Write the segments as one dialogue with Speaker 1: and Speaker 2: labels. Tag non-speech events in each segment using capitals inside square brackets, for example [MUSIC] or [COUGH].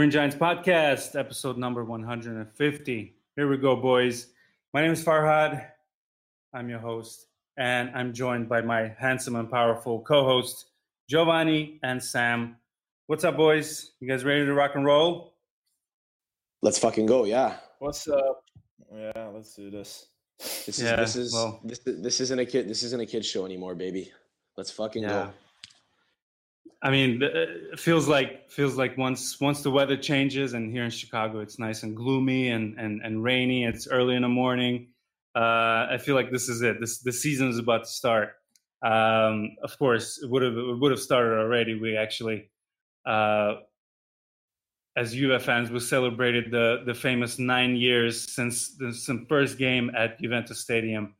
Speaker 1: Turin Giants Podcast, episode number 150. Here we go, boys. My name is Farhad. I'm your host, and I'm joined by my handsome and powerful co host, Giovanni and Sam. What's up, boys? You guys ready to rock and roll?
Speaker 2: Let's fucking go, yeah.
Speaker 3: What's up? Yeah, let's do this.
Speaker 2: This is
Speaker 1: Yeah,
Speaker 2: this is
Speaker 1: well-
Speaker 2: this, this isn't a kid this isn't a kid show anymore, baby. Let's fucking go.
Speaker 1: I mean, uh, it feels like feels like once once the weather changes, and here in Chicago, it's nice and gloomy and and, and rainy. It's early in the morning. Uh, I feel like this is it. This the season is about to start. Um, of course, it would have it would have started already. We actually, uh, as Juve fans, we celebrated the the famous nine years since the some first game at Juventus Stadium,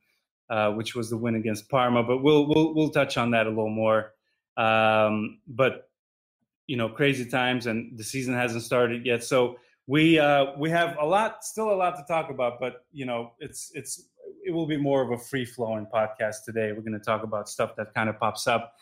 Speaker 1: uh, which was the win against Parma. But we'll we'll we'll touch on that a little more. Um, but you know, crazy times, and the season hasn't started yet. So we uh, we have a lot, still a lot to talk about. But you know, it's it's it will be more of a free flowing podcast today. We're going to talk about stuff that kind of pops up.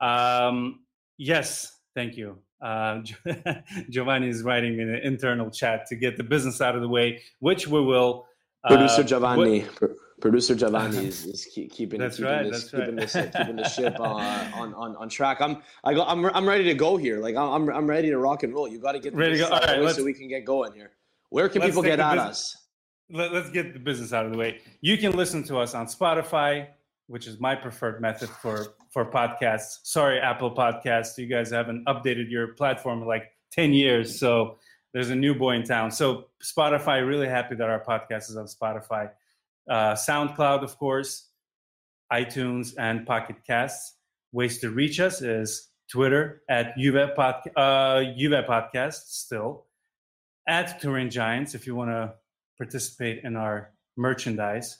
Speaker 1: Um, yes, thank you. Uh, [LAUGHS] Giovanni is writing in an internal chat to get the business out of the way, which we will.
Speaker 2: Producer
Speaker 1: uh,
Speaker 2: Giovanni,
Speaker 1: what-
Speaker 2: producer Giovanni [LAUGHS] is, is keep, keeping
Speaker 1: That's
Speaker 2: keeping
Speaker 1: right,
Speaker 2: this
Speaker 1: that's right.
Speaker 2: keeping this uh, keeping the ship uh, [LAUGHS] on, on on track. I'm I go I'm I'm ready to go here. Like I'm I'm ready to rock and roll. You got to get
Speaker 1: Ready to go.
Speaker 2: business out of
Speaker 1: All
Speaker 2: the
Speaker 1: right,
Speaker 2: so we can get going here. Where can people get at us?
Speaker 1: let, us get the business out of the way. You can listen to us on Spotify, which is my preferred method for for podcasts. Sorry, Apple Podcasts, you guys haven't updated your platform in like ten years, so there's a new boy in town. So Spotify, really happy that our podcast is on Spotify, uh, SoundCloud, of course, iTunes, and Pocket Casts. Ways to reach us is Twitter at Juve, Pod, uh, Juve Podcast still at Turin Giants if you want to participate in our merchandise.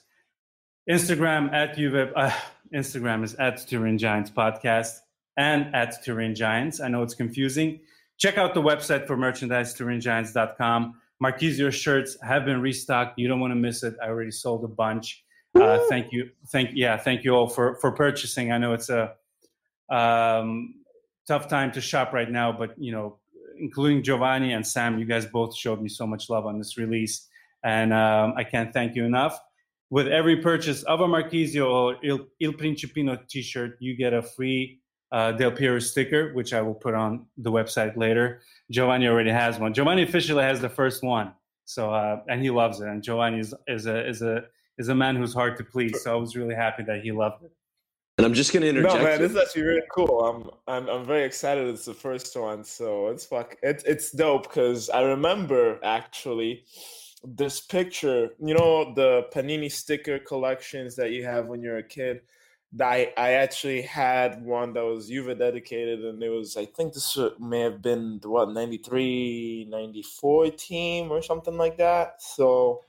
Speaker 1: Instagram at Juve, uh, Instagram is at Turin Giants Podcast and at Turin Giants. I know it's confusing. Check out the website for merchandise, turingiants.com. Marchisio shirts have been restocked. You don't want to miss it. I already sold a bunch. Uh, thank you. Thank yeah, thank you all for for purchasing. I know it's a um, tough time to shop right now, but you know, including Giovanni and Sam, you guys both showed me so much love on this release, and um, I can't thank you enough. With every purchase of a Marchisio or Il, Il Principino T-shirt, you get a free uh, Del Piero sticker, which I will put on the website later. Giovanni already has one. Giovanni officially has the first one, so uh, and he loves it. And Giovanni is, is a is a is a man who's hard to please. So I was really happy that he loved it.
Speaker 2: And I'm just gonna interject.
Speaker 3: No, man,
Speaker 2: here.
Speaker 3: this is actually really cool. I'm, I'm, I'm very excited. It's the first one, so it's fuck. It, it's dope because I remember actually this picture. You know the Panini sticker collections that you have when you're a kid. I, I actually had one that was Juve dedicated, and it was I think this may have been the what 93, 94 team or something like that. So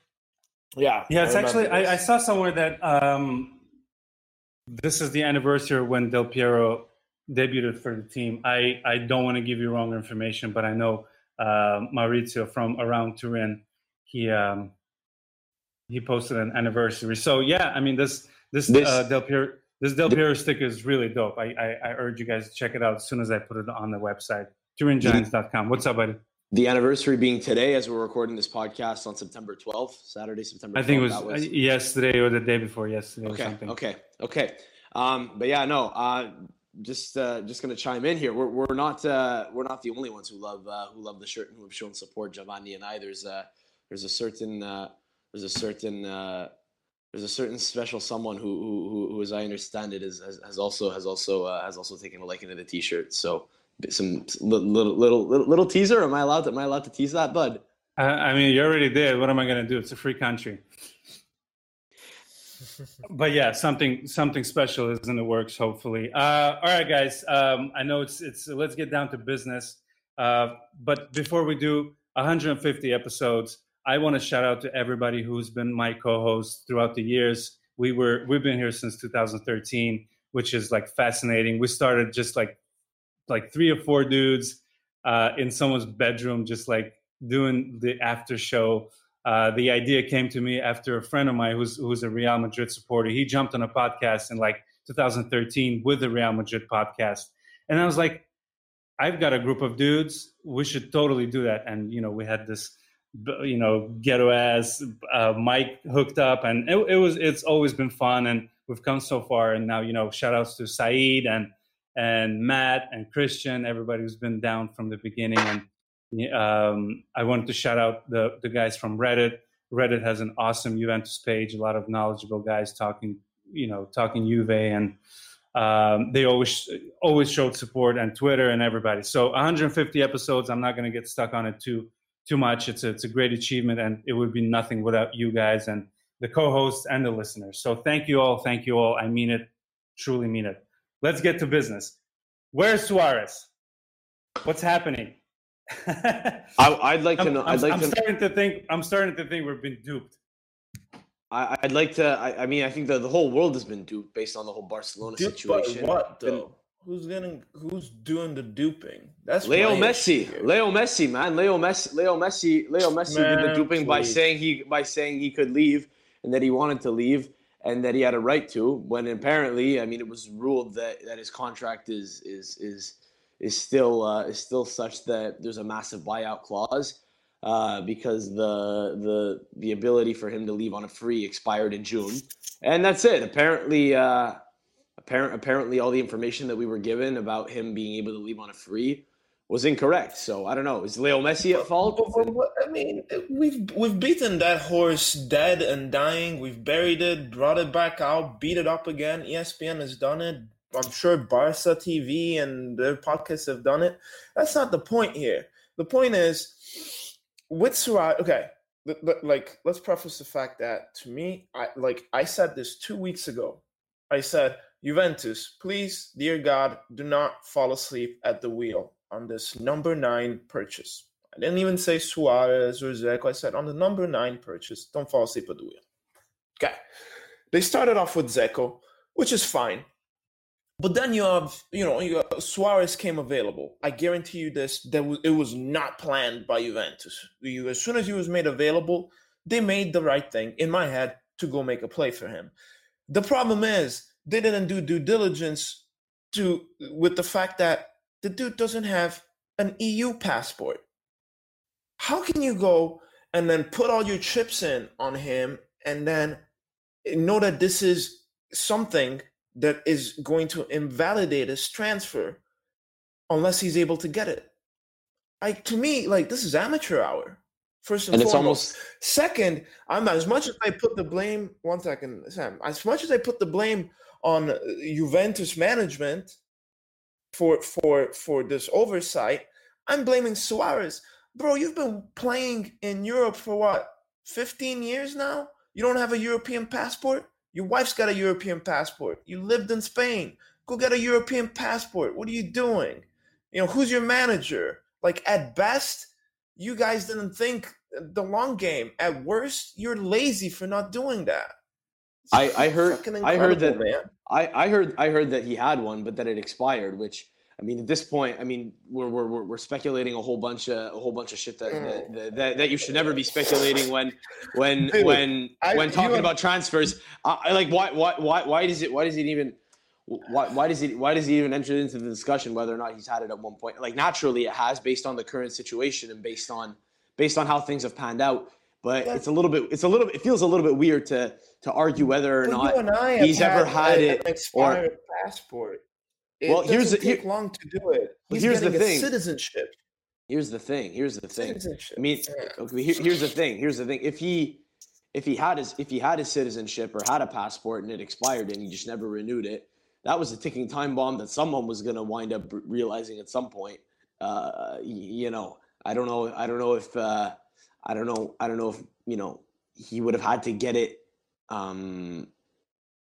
Speaker 3: yeah,
Speaker 1: Yeah, it's
Speaker 3: I
Speaker 1: actually I, I saw somewhere that um, this is the anniversary when Del Piero debuted for the team. I, I don't want to give you wrong information, but I know uh, Maurizio from around Turin, he um, he posted an anniversary. So yeah, I mean this this,
Speaker 2: This-
Speaker 1: uh, Del Piero this Del Piero sticker is really dope. I, I I urge you guys to check it out as soon as I put it on the website. TurinGiants.com. What's up, buddy?
Speaker 2: the anniversary being today, as we're recording this podcast on September 12th, Saturday, September. 12th.
Speaker 1: I think it was,
Speaker 2: that
Speaker 1: uh, yesterday or the day before yesterday or
Speaker 2: okay
Speaker 1: something.
Speaker 2: okay okay um but yeah no uh just uh just gonna chime in here we're, we're not uh we're not the only ones who love uh who love the shirt and who have shown support giovanni and i there's uh there's a certain uh there's a certain uh there's a certain special someone who who, who, who as i understand it is has, has also has also uh, has also taken a liking to the t-shirt so some little little little little, little teaser am i allowed to, am i allowed to tease that bud
Speaker 1: I, I mean, you already did. What am I going to do? It's a free country. [LAUGHS] but yeah, something something special is in the works. Hopefully. Uh, all right, guys. Um, I know it's it's. Let's get down to business. Uh, but before we do 150 episodes, I want to shout out to everybody who's been my co-host throughout the years. We were we've been here since 2013, which is like fascinating. We started just like like three or four dudes uh, in someone's bedroom, just like doing the after show. Uh, the idea came to me after a friend of mine who's who's a Real Madrid supporter. He jumped on a podcast in like 2013 with the Real Madrid podcast, and I was like, I've got a group of dudes. We should totally do that. And you know, we had this, you know, ghetto ass uh, mic hooked up, and it, it was. It's always been fun, and we've come so far. And now, you know, shout outs to Saeed and and Matt and Christian, everybody who's been down from the beginning. And um, I wanted to shout out the the guys from Reddit. Reddit has an awesome Juventus page, a lot of knowledgeable guys talking, you know, talking Juve and um, they always always showed support and Twitter and everybody. So 150 episodes. I'm not going to get stuck on it too too much. It's a, it's a great achievement, and it would be nothing without you guys and the co-hosts and the listeners. So thank you all. Thank you all. I mean it. Truly mean it. Let's get to business. Where's Suarez? What's happening? [LAUGHS]
Speaker 2: I, would like to know.
Speaker 1: I'm,
Speaker 2: I'd like
Speaker 1: I'm
Speaker 2: to.
Speaker 1: starting to think. I'm starting to think we've been duped.
Speaker 2: I, would like to. I, I, mean, I think the, the whole world has been duped based on the whole Barcelona
Speaker 3: duped
Speaker 2: situation.
Speaker 3: By what though? Who's getting? Who's doing the duping?
Speaker 2: That's Leo Messi. Leo Messi, man. Leo Messi. Leo Messi. Leo Messi man, did the duping please. by saying he by saying he could leave and that he wanted to leave and that he had a right to. When apparently, I mean, it was ruled that that his contract is is is is still uh, is still such that there's a massive buyout clause uh, because the the the ability for him to leave on a free expired in June, and that's it. Apparently, uh, apparent apparently all the information that we were given about him being able to leave on a free was incorrect. So I don't know. Is Leo Messi at fault?
Speaker 3: I mean, we've we've beaten that horse dead and dying. We've buried it, brought it back out, beat it up again. ESPN has done it. I'm sure Barca TV and their podcasts have done it. That's not the point here. The point is with Suarez, okay, like let's preface the fact that to me, I like I said this two weeks ago. I said, Juventus, please, dear God, do not fall asleep at the wheel on this number nine purchase. I didn't even say Suarez or Dzeko. I said on the number nine purchase, don't fall asleep at the wheel. Okay. They started off with Dzeko, which is fine. But then you have, you know, you have, Suarez came available. I guarantee you this: that was, it was not planned by Juventus. You, as soon as he was made available, they made the right thing in my head to go make a play for him. The problem is they didn't do due diligence to with the fact that the dude doesn't have an EU passport. How can you go and then put all your chips in on him and then know that this is something that is going to invalidate his transfer unless he's able to get it. Like to me, like this is amateur hour. First and, and foremost. Almost... Second, I'm as much as I put the blame. One second, Sam. As much as I put the blame on Juventus management for for for this oversight, I'm blaming Suarez. Bro, you've been playing in Europe for what? 15 years now? You don't have a European passport? Your wife's got a European passport. You lived in Spain. Go get a European passport. What are you doing? You know, who's your manager? Like, at best, you guys didn't think the long game. At worst, you're lazy for not doing that.
Speaker 2: I, I heard I heard that man. I, I heard I heard that he had one, but that it expired, which I mean, at this point, I mean, we're we're, we're speculating a whole bunch of a whole bunch of shit that mm. that, that, that you should never be speculating when when [LAUGHS] Dude, when I, when talking about transfers. I, like why why why why does it why does it even why why does he why does he even enter into the discussion whether or not he's had it at one point? Like naturally, it has based on the current situation and based on based on how things have panned out. But it's a little bit it's a little it feels a little bit weird to to argue whether or not he's ever had, it
Speaker 3: or passport. It well, here's the, take here, long to do it. He's here's the thing. Citizenship.
Speaker 2: Here's the thing. Here's the thing. I mean, okay, here, here's the thing. Here's the thing. If he, if he had his, if he had his citizenship or had a passport and it expired and he just never renewed it, that was a ticking time bomb that someone was going to wind up realizing at some point. Uh, you know, I don't know. I don't know if, uh, I don't know. I don't know if you know he would have had to get it um,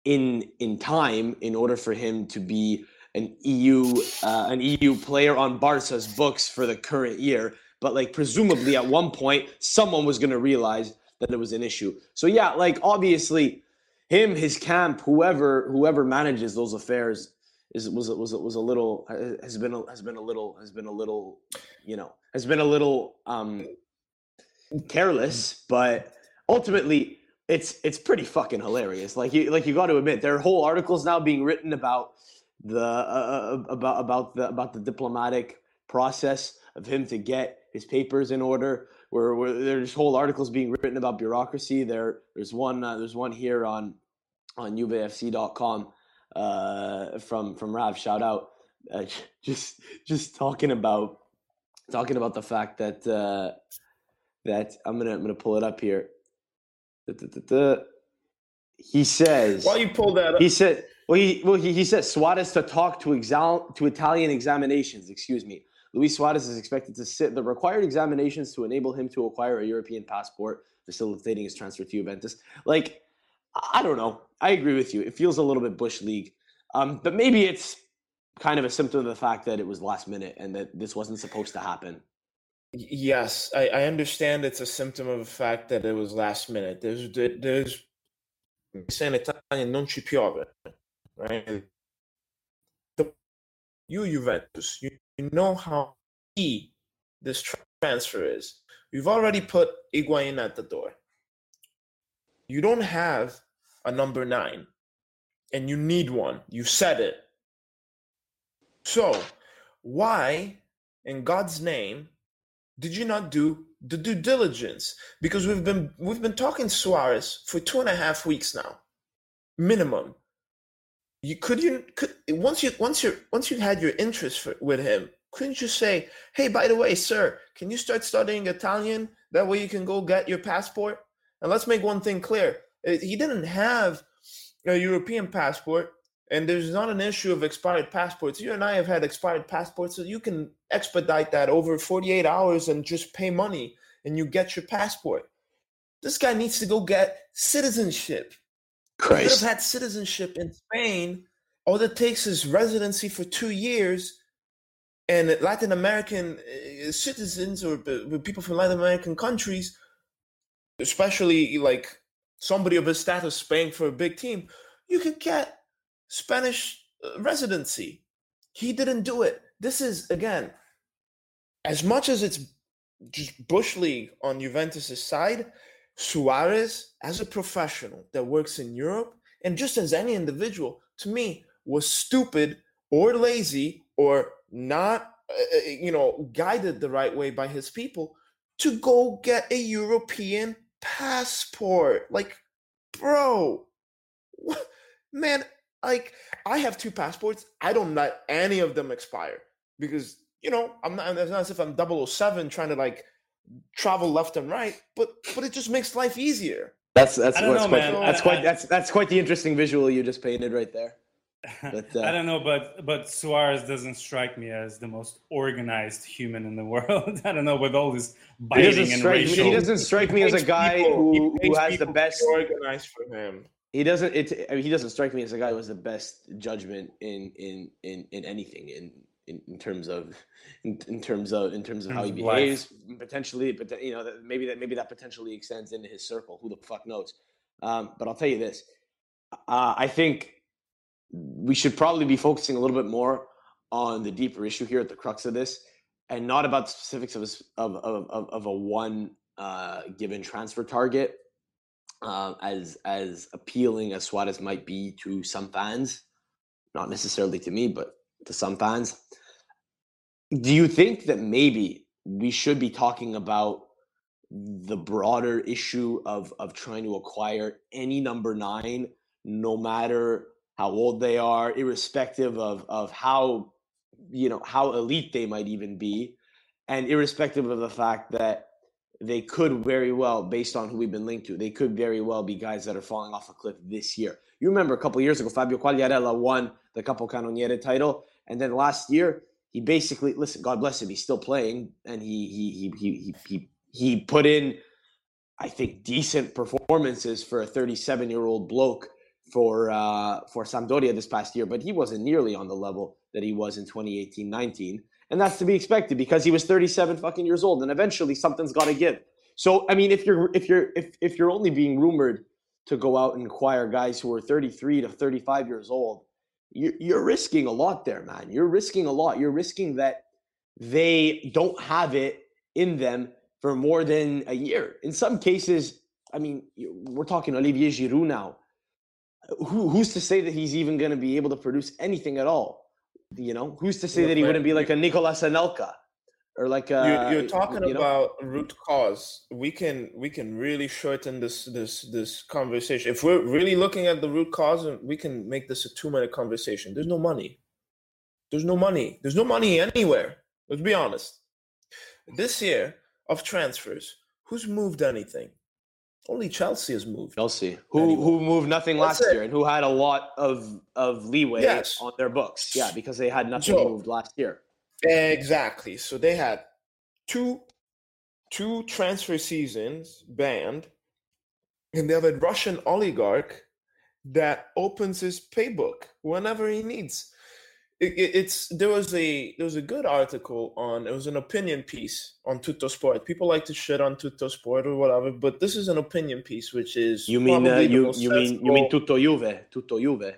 Speaker 2: in in time in order for him to be an EU uh, an EU player on Barca's books for the current year, but like presumably at one point someone was going to realize that it was an issue. So yeah, like obviously him, his camp, whoever whoever manages those affairs is was was was a little has been a, has been a little has been a little you know has been a little um careless, but ultimately it's it's pretty fucking hilarious. Like you like you got to admit there are whole articles now being written about the uh, uh, about about the about the diplomatic process of him to get his papers in order. Where, where there's whole articles being written about bureaucracy. There, there's one. Uh, there's one here on on JuveFC.com uh, from from Rav. Shout out. Uh, [LAUGHS] just just talking about talking about the fact that uh, that I'm gonna I'm gonna pull it up here. He says.
Speaker 3: While you pull that up,
Speaker 2: he said. Well, he well he, he says Suarez to talk to exam to Italian examinations. Excuse me. Luis Suarez is expected to sit the required examinations to enable him to acquire a European passport, facilitating his transfer to Juventus. Like, I don't know. I agree with you. It feels a little bit bush league, um, but maybe it's kind of a symptom of the fact that it was last minute and that this wasn't supposed to happen.
Speaker 3: Yes, I, I understand it's a symptom of the fact that it was last minute. There's there's saying Italian non ci piove, right? The, you Juventus, you, you know how key this transfer is. You've already put Higuain at the door. You don't have a number nine, and you need one. You said it. So, why, in God's name, did you not do the due diligence? Because we've been we've been talking Suarez for two and a half weeks now, minimum. You could you could once you once you once you had your interest for, with him, couldn't you say, "Hey, by the way, sir, can you start studying Italian? That way you can go get your passport." And let's make one thing clear: uh, he didn't have a European passport and there's not an issue of expired passports. You and I have had expired passports, so you can expedite that over 48 hours and just pay money and you get your passport. This guy needs to go get citizenship.
Speaker 2: Christ.
Speaker 3: He could have had citizenship in Spain. All it takes is residency for two years, and Latin American uh, citizens or people from Latin American countries, especially like somebody of his status paying for a big team, you could get Spanish uh, residency. He didn't do it. This is again, as much as it's just bush league on Juventus's side, Suarez as a professional that works in Europe and just as any individual, to me, was stupid or lazy or not, uh, uh you know, guided the right way by his people to go get a European passport. Like, bro, [LAUGHS] what? man, like I have two passports. I don't let any of them expire because you know I'm not. It's not as if I'm 007 trying to like travel left and right, but but it just makes life easier.
Speaker 2: That's that's, know, quite, that's quite that's that's quite the interesting visual you just painted right there. [LAUGHS]
Speaker 1: But, uh, I don't know, but but Suarez doesn't strike me as the most organized human in the world. [LAUGHS] I don't know with all this biting and racial.
Speaker 2: Me, he doesn't strike me as a guy people, who, who has the best
Speaker 3: organized for him
Speaker 2: he doesn't. It. I mean, he doesn't strike me as a guy who has the best judgment in in in in anything in in, in terms of in, in terms of in terms of how he behaves life. potentially but you know maybe that maybe that potentially extends into his circle who the fuck knows um, but i'll tell you this uh, i think we should probably be focusing a little bit more on the deeper issue here at the crux of this and not about the specifics of of of, of a one uh, given transfer target uh, as as appealing as Suarez might be to some fans, not necessarily to me, but to some fans. Do you think that maybe we should be talking about the broader issue of of trying to acquire any number nine, no matter how old they are, irrespective of of how you know how elite they might even be, and irrespective of the fact that they could very well, based on who we've been linked to, they could very well be guys that are falling off a cliff this year. You remember a couple years ago, Fabio Quagliarella won the Capocannoniere title, and then last year he basically listen. God bless him, he's still playing, and he he he he he he put in, I think, decent performances for a 37 year old bloke for uh, for Sampdoria this past year, but he wasn't nearly on the level that he was in 2018-19 and that's to be expected because he was 37 fucking years old, and eventually something's got to give. So, I mean, if you're if you're if if you're only being rumored to go out and acquire guys who are 33 to 35 years old, you're, you're risking a lot there, man. You're risking a lot. You're risking that they don't have it in them for more than a year. In some cases, I mean, we're talking Olivier Giroud now. Who, who's to say that he's even going to be able to produce anything at all? You know, who's to say that he wouldn't be like a Nicolas Anelka or like a,
Speaker 3: you're, you're talking
Speaker 2: you know?
Speaker 3: about root cause. We can we can really shorten this this this conversation. If we're really looking at the root cause, and we can make this a two minute conversation. There's no money. There's no money. There's no money anywhere. Let's be honest. This year of transfers, who's moved anything? Only Chelsea has moved.
Speaker 2: Chelsea, who
Speaker 3: Anymore.
Speaker 2: who moved nothing
Speaker 3: That's
Speaker 2: last
Speaker 3: it.
Speaker 2: year and who had a lot of of leeway
Speaker 3: Yes.
Speaker 2: on their books. Yeah, because they had nothing
Speaker 3: Joe.
Speaker 2: moved last year.
Speaker 3: Exactly. So they had two two transfer seasons banned, and they have a Russian oligarch that opens his paybook whenever he needs. It, it- it's there was a there was a good article on it was an opinion piece on Tutto Sport. People like to shit on Tutto Sport or whatever, but this is an opinion piece, which is
Speaker 2: You mean uh, you you mean you mean tutto Juve, tutto Juve.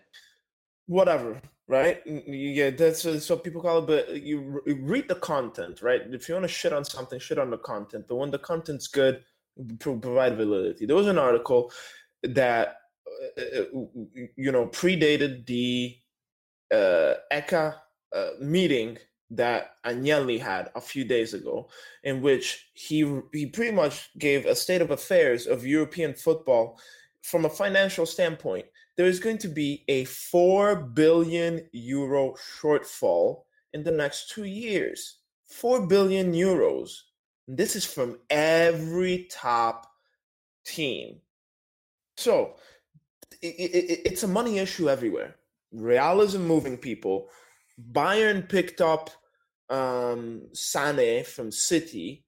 Speaker 3: whatever right yeah that's, that's what people call it but you, r- you read the content right if you want to shit on something shit on the content but when the content's good pro- provide validity there was an article that uh, uh, you know predated the uh, ECA uh, meeting that Agnelli had a few days ago, in which he he pretty much gave a state of affairs of European football from a financial standpoint. There is going to be a four billion euro shortfall in the next two years. Four billion euros. This is from every top team. So i i i- it's a money issue everywhere. Real isn't moving people. Bayern picked up um, Sane from City.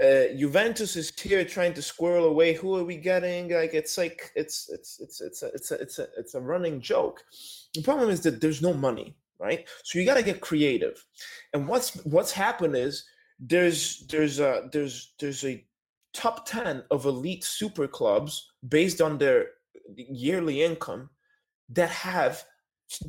Speaker 3: Uh, Juventus is here trying to squirrel away. Who are we getting? Like it's like it's it's it's it's a, it's a it's a it's a running joke. The problem is that there's no money, right? So you got to get creative. And what's what's happened is there's there's a there's there's a top 10 of elite super clubs based on their yearly income that have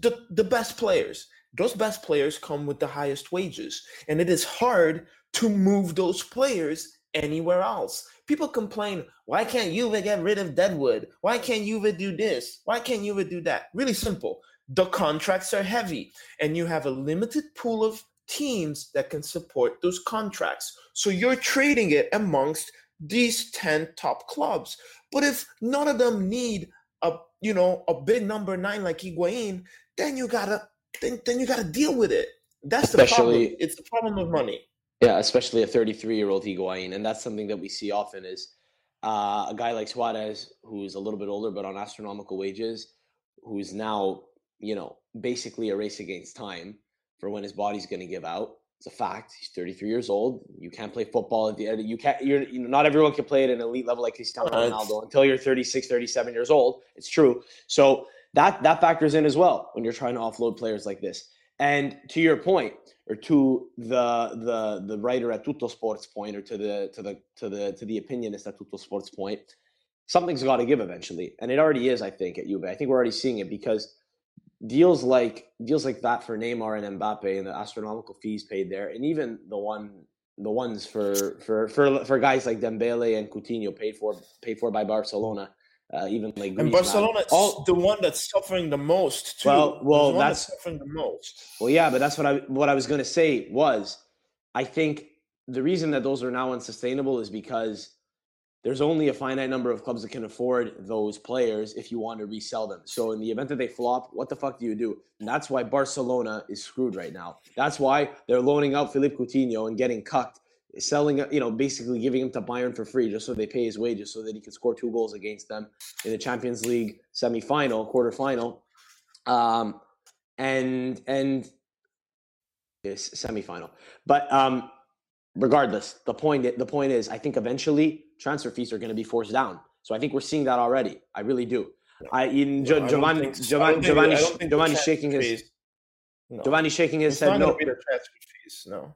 Speaker 3: the, the best players. Those best players come with the highest wages, and it is hard to move those players anywhere else. People complain, why can't Juve get rid of Deadwood? Why can't Juve do this? Why can't Juve do that? Really simple. The contracts are heavy, and you have a limited pool of teams that can support those contracts. So you're trading it amongst these 10 top clubs. But if none of them need a you know a big number nine like Higuain, then you gotta then, then you gotta deal with it. That's the problem. It's the problem of money.
Speaker 2: Yeah, especially a 33 year old Higuain, and that's something that we see often is uh, a guy like Suarez, who's a little bit older but on astronomical wages, who's now you know basically a race against time for when his body's going to give out. It's a fact. He's 33 years old. You can't play football at the end. You can't. You're you know, not everyone can play at an elite level like Cristiano
Speaker 3: Uh,
Speaker 2: Ronaldo until you're 36, 37 years old. It's true. So that that factors in as well when you're trying to offload players like this. And to your point, or to the the the writer at Tutto Sports point, or to the to the to the to the opinionist at Tutto Sports point, something's got to give eventually, and it already is. I think at Juve, I think we're already seeing it because deals like deals like that for Neymar and Mbappe and the astronomical fees paid there, and even the one the ones for for for for guys like Dembele and Coutinho paid for paid for by Barcelona, uh, even like
Speaker 3: And Barcelona is
Speaker 2: all
Speaker 3: the one that's suffering the most too.
Speaker 2: Well- well,
Speaker 3: one
Speaker 2: that's-
Speaker 3: suffering the most.
Speaker 2: Well, yeah, but that's what I what I was going to say was, I think the reason that those are now unsustainable is because there's only a finite number of clubs that can afford those players if you want to resell them. So in the event that they flop, what the fuck do you do? And that's why Barcelona is screwed right now. That's why they're loaning out Philippe Coutinho and getting cucked, selling, you know, basically giving him to Bayern for free just so they pay his wages so that he can score two goals against them in the Champions League semifinal, quarterfinal. Um, and and is semifinal. But um, regardless, the point the point is, I think eventually transfer fees are going to be forced down. So I think we're seeing that already. I really do. I in
Speaker 3: No, I
Speaker 2: jo-
Speaker 3: don't
Speaker 2: Giovanni
Speaker 3: think so. I
Speaker 2: Giovanni
Speaker 3: don't
Speaker 2: Giovanni,
Speaker 3: I don't think
Speaker 2: Giovanni
Speaker 3: transfer
Speaker 2: shaking his
Speaker 3: no.
Speaker 2: Giovanni shaking his
Speaker 3: It's
Speaker 2: head
Speaker 3: not
Speaker 2: no.
Speaker 3: going to be the transfer fees. No.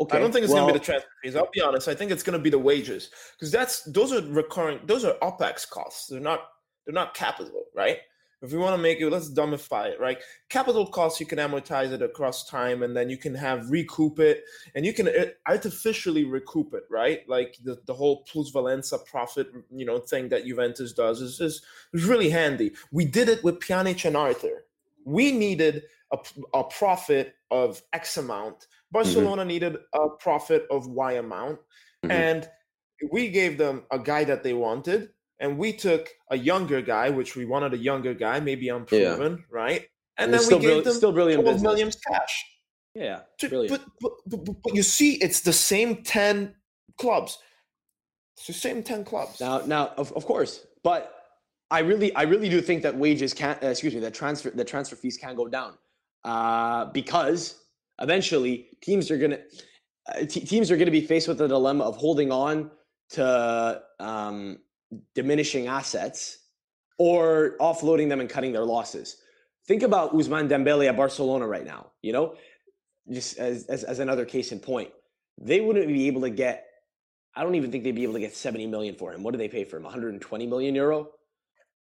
Speaker 2: Okay,
Speaker 3: I don't think it's
Speaker 2: well,
Speaker 3: going to be the transfer fees. I'll be honest. I think it's going to be the wages because that's those are recurring. Those are opex costs. They're not. They're not capital, right? If we want to make it, let's dumbify it, right? Capital costs you can amortize it across time, and then you can have recoup it, and you can uh, artificially recoup it, right? Like the, the whole plusvalenza profit, you know, thing that Juventus does is is, is really handy. We did it with Pjanic and Arthur. We needed a, a profit of X amount. Mm-hmm. Barcelona mm-hmm. needed a profit of Y amount. Mm-hmm. And we gave them a guy that they wanted. And we took a younger guy, which we wanted a younger guy, maybe unproven, yeah. right? And, and then we gave them
Speaker 2: still brilliant
Speaker 3: 12 million cash.
Speaker 2: Yeah,
Speaker 3: brilliant. But, but, but, but you see, it's the same 10 clubs. It's the same 10 clubs.
Speaker 2: Now, now of, of course. But I really, I really do think that wages can't. Uh, excuse me, that transfer, the transfer fees can go down uh, because eventually teams are gonna uh, t- teams are gonna be faced with the dilemma of holding on to um, diminishing assets or offloading them and cutting their losses. Think about Ousmane Dembele at Barcelona right now. You know, just as, as, as another case in point, they wouldn't be able to get. I don't even think they'd be able to get 70 million for him. What do they pay for him? 120 million euro.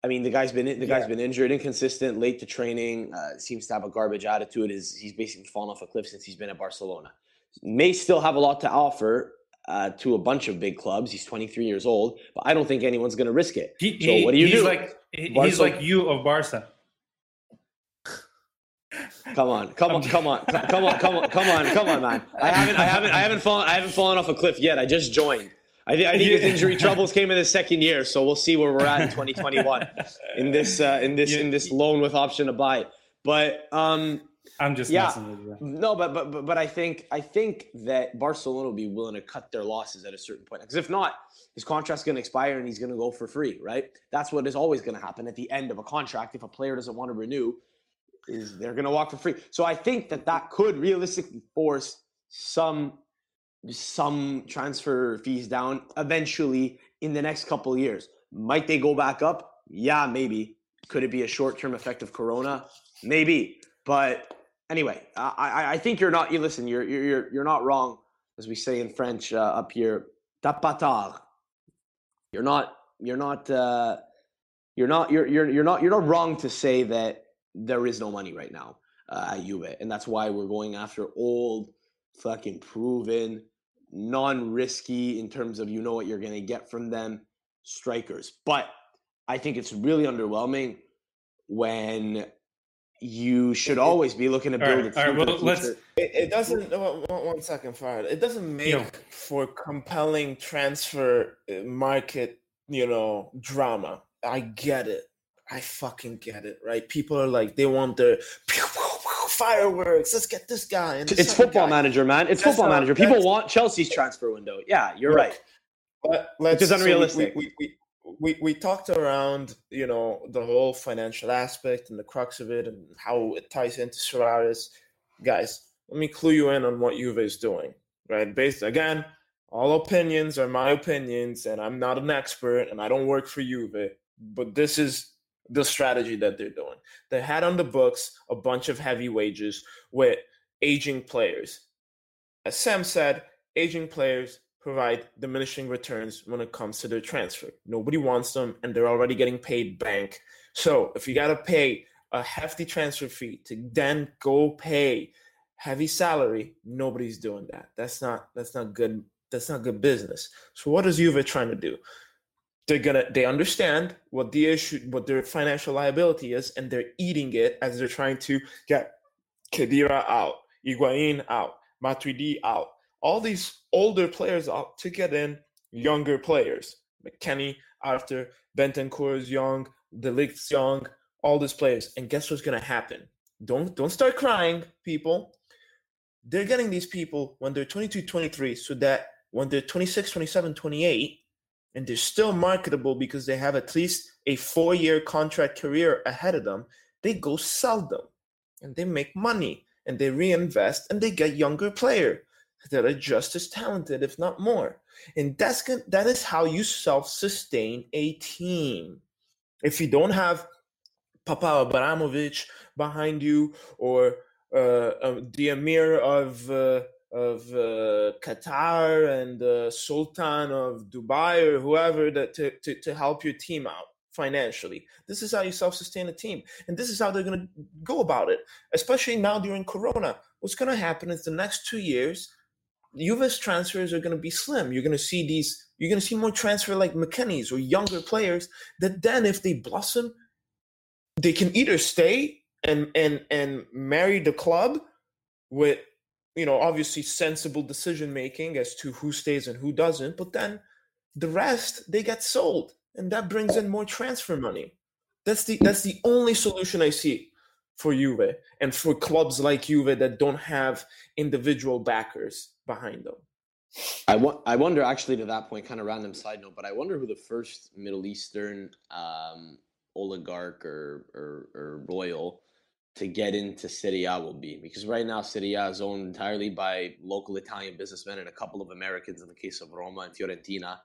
Speaker 2: I mean, the guy's been the guy's yeah. been injured, inconsistent, late to training. Uh, seems to have a garbage attitude. Is he's basically fallen off a cliff since he's been at Barcelona. May still have a lot to offer uh, to a bunch of big clubs. He's 23 years old, but I don't think anyone's going to risk it.
Speaker 1: He, so what do you he's do? Like, he's like you of Barca.
Speaker 2: Come on, come on, come on, come on, come on, come on, come on, man! I haven't, I haven't, I haven't fallen, I haven't fallen off a cliff yet. I just joined. I, th- I think his injury [LAUGHS] troubles came in the second year, so we'll see where we're at in 2021 in this uh, in this in this loan with option to buy. But um,
Speaker 1: I'm just yeah,
Speaker 2: no, but, but but but I think I think that Barcelona will be willing to cut their losses at a certain point because if not, his contract's going to expire and he's going to go for free, right? That's what is always going to happen at the end of a contract. If a player doesn't want to renew, is they're going to walk for free. So I think that that could realistically force some some transfer fees down eventually in the next couple years. Might they go back up? Yeah, maybe. Could it be a short term effect of Corona? Maybe. But anyway, I, I think you're not. You listen. You're you're you're not wrong, as we say in French uh, up here. Tapatar. You're not. You're not. Uh, you're not. You're you're you're not. You're not wrong to say that there is no money right now uh, at Juve, and that's why we're going after old, fucking proven non-risky in terms of you know what you're to get from them strikers. But I think it's really underwhelming when you should always be looking to build.
Speaker 1: All right, all right well, let's.
Speaker 3: It, it doesn't. One second, Farhad. It doesn't make Yo. for compelling transfer uh, market, you know, drama. I get it. I fucking get it. Right? People are like, they want their fireworks. Let's get this guy.
Speaker 2: And this it's football guy. manager, man. It's that's football not, manager. People want Chelsea's transfer window. Yeah, you're look, right.
Speaker 3: But let's, it's unrealistic. So we, we, we, we, we talked around, you know, the whole financial aspect and the crux of it and how it ties into Suarez. Guys, let me clue you in on what Juve is doing, right? Based, again, all opinions are my opinions, and I'm not an expert, and I don't work for Juve, but this is the strategy that they're doing. They had on the books a bunch of heavy wages with aging players. As Sam said, aging players provide diminishing returns when it comes to their transfer. Nobody wants them, and they're already getting paid bank. So if you got to pay a hefty transfer fee to then go pay heavy salary, nobody's doing that. That's not that's not good. That's not good business. So what is Juve trying to do? they're gonna they understand what the issue what their financial liability is and they're eating it as they're trying to get Khedira out, Higuain out, Matuidi out, all these older players out to get in younger players. McKennie, Arthur, Bentancur is young, De Ligt's young, all these players. And guess what's gonna happen? Don't don't start crying, people. They're getting these people when they're 22, 23, so that when they're 26, 27, 28, and they're still marketable because they have at least a four year contract career ahead of them, they go sell them and they make money and they reinvest and they get younger player that are just as talented, if not more. And that's that is how you self-sustain a team. If you don't have Papa Abramovich behind you or uh, uh, the Emir of uh, of uh, Qatar and the Sultan of Dubai or whoever that to, to, to help your team out financially. This is how you self-sustain a team. And this is how they're going to go about it, especially now during Corona. What's going to happen is the next two years, Juve's transfers are going to be slim. You're going to see these, you're going to see more transfer like McKennie's or younger players that then if they blossom, they can either stay and and and marry the club with you know obviously sensible decision making as to who stays and who doesn't but then the rest they get sold and that brings in more transfer money that's the that's the only solution i see for Juve and for clubs like Juve that don't have individual backers behind them
Speaker 2: I, wa- I wonder actually to that point kind of random side note but i wonder who the first middle eastern um, oligarch or, or, or royal to get into Serie A will be because right now Serie A is owned entirely by local Italian businessmen and a couple of Americans in the case of Roma and Fiorentina.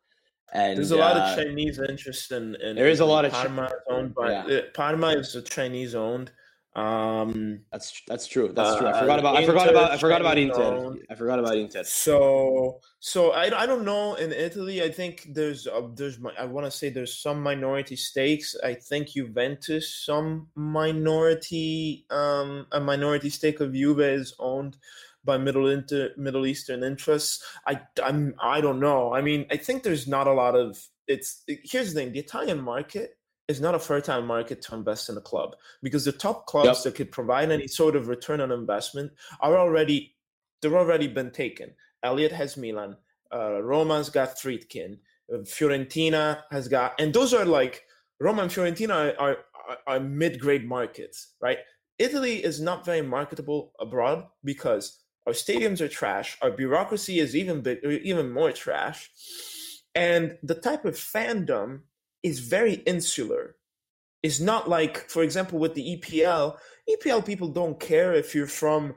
Speaker 2: And
Speaker 3: there's a lot
Speaker 2: uh,
Speaker 3: of Chinese interest in. in
Speaker 2: there is a lot of Chi-
Speaker 3: Parma is owned by
Speaker 2: Yeah.
Speaker 3: uh, Parma is a Chinese owned. Um,
Speaker 2: That's that's true. That's true. I
Speaker 3: Uh,
Speaker 2: forgot about. I forgot about. I forgot about Inter. I forgot about Inter.
Speaker 3: so so I, I don't know in Italy. I think there's uh, there's I want to say there's some minority stakes. I think Juventus some minority um a minority stake of Juve is owned by Middle Inter, Middle Eastern interests. I I'm I don't know. I mean I think there's not a lot of it's here's the thing the Italian market is not a fertile market to invest in a club because the top clubs
Speaker 2: Yep.
Speaker 3: that could provide any sort of return on investment are already they've already been taken. Elliott has Milan, uh, Roma's got Friedkin, uh, Fiorentina has got, and those are like Roma and Fiorentina are, are, are, are mid-grade markets, right? Italy is not very marketable abroad because our stadiums are trash, our bureaucracy is even big, even more trash, and the type of fandom is very insular. It's not like, for example, with the EPL, EPL people don't care if you're from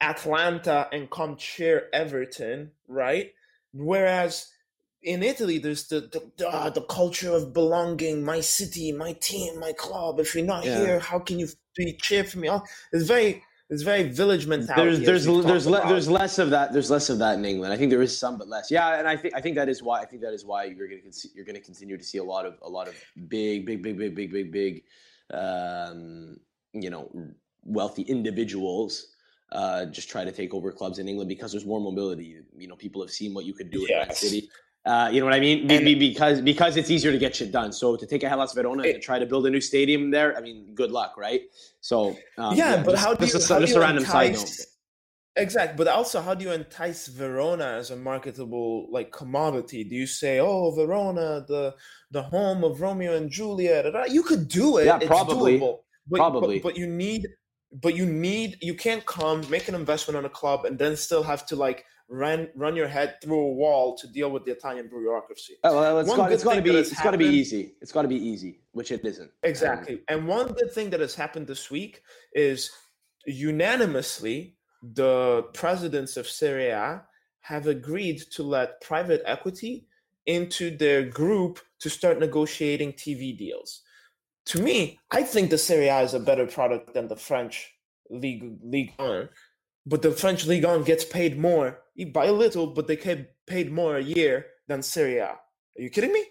Speaker 3: Atlanta and come cheer Everton, right? Whereas in Italy, there's the the, ah, the culture of belonging, my city, my team, my club. If you're not
Speaker 2: Yeah.
Speaker 3: here, how can you you cheer for me? It's very it's very village mentality.
Speaker 2: There's there's there's
Speaker 3: talked
Speaker 2: le- there's less of that. There's less of that in England. I think there is some, but less. Yeah, and I think I think that is why I think that is why you're gonna con- you're gonna continue to see a lot of a lot of big big big big big big big, um, you know, wealthy individuals. Uh, just try to take over clubs in England because there's more mobility. You know, people have seen what you could do in that city. Uh, you know what I mean?
Speaker 3: And-
Speaker 2: be- because because it's easier to get shit done. So to take a Hellas Verona and to try to build a new stadium there, I mean, good luck, right? So um,
Speaker 3: yeah, but
Speaker 2: just-
Speaker 3: how do you,
Speaker 2: just,
Speaker 3: how
Speaker 2: a,
Speaker 3: do you
Speaker 2: a random side note.
Speaker 3: entice? Exactly, but also how do you entice Verona as a marketable like commodity? Do you say, "Oh, Verona, the the home of Romeo and Juliet"? You could do it.
Speaker 2: Yeah,
Speaker 3: it's
Speaker 2: probably.
Speaker 3: doable. But,
Speaker 2: Probably.
Speaker 3: but, but you need, but you need, you can't come make an investment on a club and then still have to like run run your head through a wall to deal with the Italian bureaucracy.
Speaker 2: Oh, well, it's
Speaker 3: One
Speaker 2: got, it's got to be it's got to be easy. It's got to be easy, which it isn't.
Speaker 3: Exactly. Um, and one good thing that has happened this week is unanimously the presidents of Serie A have agreed to let private equity into their group to start negotiating TV deals. To me, I think the Serie A is a better product than the French League League 1. But the French League 1 gets paid more by a little, but they get paid more a year than Serie A. Are you kidding me?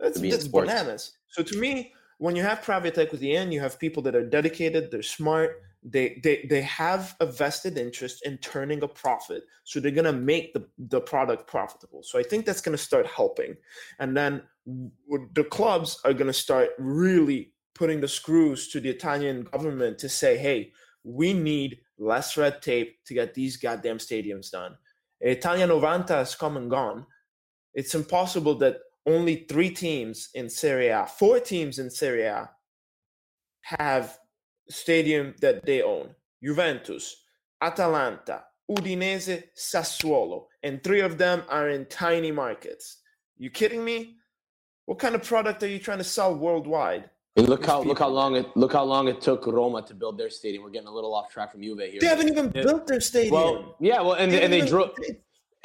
Speaker 3: That's,
Speaker 2: To
Speaker 3: that's bananas. So to me, when you have private equity in, you have people that are dedicated, they're smart, they they they have a vested interest in turning a profit. So they're gonna make the, the product profitable. So I think that's gonna start helping. And then the clubs are gonna start really putting the screws to the Italian government to say, hey, we need less red tape to get these goddamn stadiums done. Italia 90 has come and gone. It's impossible that only three teams in Serie A, four teams in Serie A, have stadium that they own. Juventus, Atalanta, Udinese, Sassuolo, and three of them are in tiny markets. You kidding me? What kind of product are you trying to sell worldwide?
Speaker 2: And look how look how long it look how long it took Roma to build their stadium. We're getting a little off track from Juve here.
Speaker 3: They haven't even
Speaker 2: Yeah.
Speaker 3: built their stadium.
Speaker 2: well, yeah, well, and
Speaker 3: They
Speaker 2: and they
Speaker 3: haven't
Speaker 2: drove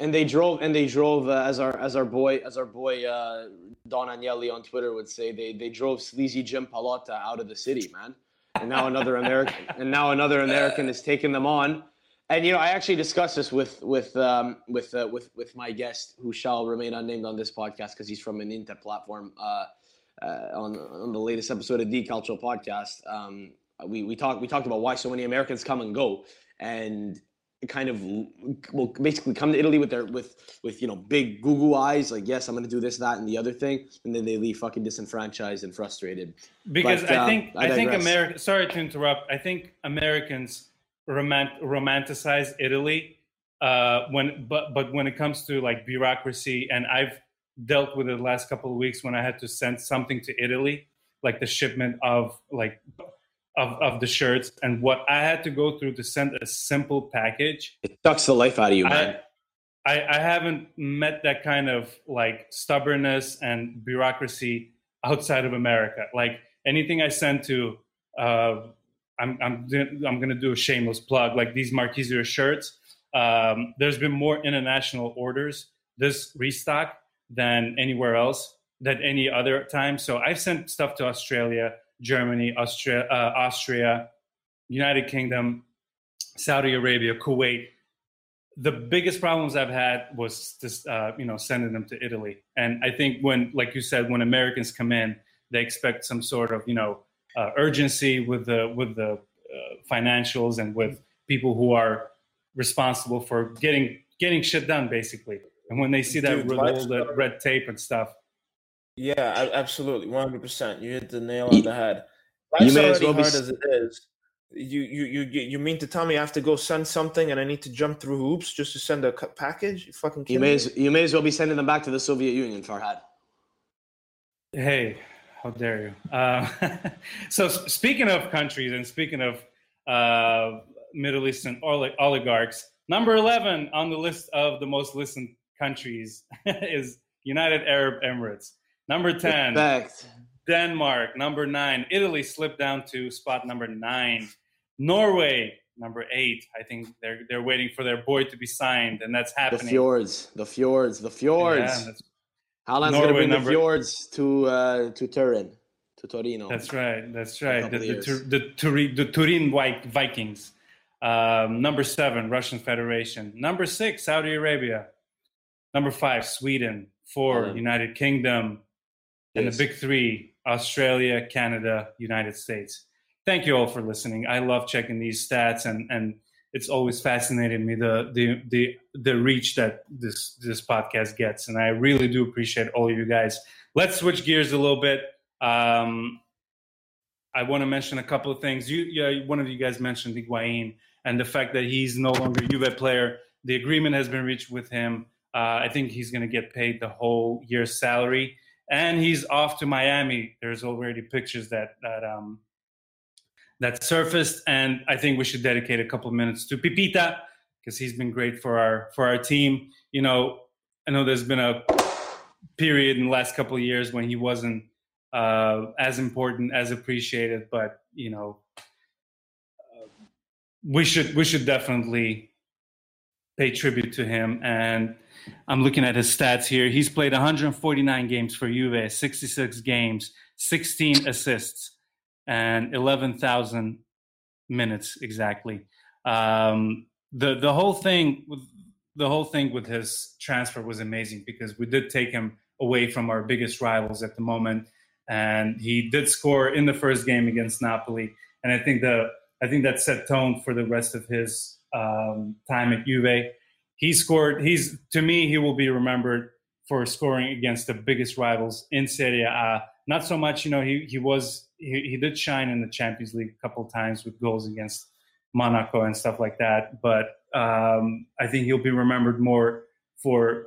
Speaker 2: and they drove and they drove uh, as our as our boy as our boy uh, Don Agnelli on Twitter would say they they drove sleazy Jim Pallotta out of the city, man. And now another American and now another American is taking them on. And you know, I actually discussed this with with um, with uh, with with my guest, who shall remain unnamed on this podcast because he's from an Inter platform. Uh, uh, on on the latest episode of the Cultural Podcast, um, we we talked we talked about why so many Americans come and go, and kind of will basically come to Italy with their with with you know big Google eyes, like yes, I'm going to do this, that, and the other thing, and then they leave fucking disenfranchised and frustrated.
Speaker 1: Because but, I think I, I think America. Sorry to interrupt. I think Americans romant- romanticize Italy uh, when but but when it comes to like bureaucracy, and I've dealt with it the last couple of weeks when I had to send something to Italy, like the shipment of like of, of the shirts and what I had to go through to send a simple package.
Speaker 2: It sucks the life out of you, man.
Speaker 1: I, I, I haven't met that kind of like stubbornness and bureaucracy outside of America. Like anything I send to, uh, I'm I'm I'm gonna do a shameless plug. Like these Marchisio shirts, um, there's been more international orders this restock than anywhere else, than any other time. So I've sent stuff to Australia, Germany, Austria, uh, Austria, United Kingdom, Saudi Arabia, Kuwait. The biggest problems I've had was just uh, you know sending them to Italy, and I think when, like you said, when Americans come in, they expect some sort of you know uh, urgency with the with the uh, financials and with people who are responsible for getting getting shit done, basically. And when they see that Dude, all the red tape and stuff,
Speaker 3: yeah, absolutely, one hundred percent. You hit the nail on the head. [CLEARS THROAT] Life's you may as well hard be... as it is. You, you you you mean to tell me I have to go send something and I need to jump through hoops just to send a package? You fucking
Speaker 2: you may as, you may as well be sending them back to the Soviet Union, Farhad.
Speaker 1: Hey, how dare you? Uh, [LAUGHS] so speaking of countries and speaking of uh, Middle Eastern oligarchs, number eleven on the list of the most listened countries [LAUGHS] is United Arab Emirates. Number 10, Respect. Denmark. Number nine, Italy slipped down to spot number nine. Norway, number eight. I think they're they're waiting for their boy to be signed, and that's happening.
Speaker 2: The fjords, the fjords, the fjords. Yeah, Haaland's going to bring number... the fjords to uh, to Turin, to Torino.
Speaker 1: That's right. That's right. The, the, the, Turin, the Turin Vikings. Um, number seven, Russian Federation. Number six, Saudi Arabia. Number five, Sweden. Four, United Kingdom and the big three Australia, Canada, United States. Thank you all for listening. I love checking these stats and and it's always fascinated me the the the the reach that this this podcast gets and I really do appreciate all of you guys. Let's switch gears a little bit. Um, I want to mention a couple of things. You, yeah, one of you guys mentioned Higuain and the fact that he's no longer a Juve player. The agreement has been reached with him. Uh, I think he's going to get paid the whole year's salary and he's off to Miami. There's already pictures that that um, that surfaced, and I think we should dedicate a couple minutes to Pipita because he's been great for our for our team. You know, I know there's been a period in the last couple of years when he wasn't uh, as important, as appreciated, but you know, uh, we should we should definitely pay tribute to him and I'm looking at his stats here. He's played 149 games for Juve, 66 games, 16 assists, and 11,000 minutes exactly. Um, the the whole thing with the whole thing with his transfer was amazing because we did take him away from our biggest rivals at the moment, and he did score in the first game against Napoli. And I think the I think that set tone for the rest of his um, time at Juve he scored. He's to me, he will be remembered for scoring against the biggest rivals in Serie A. Not so much, you know, he he was he, he did shine in the Champions League a couple times with goals against Monaco and stuff like that. But um, I think he'll be remembered more for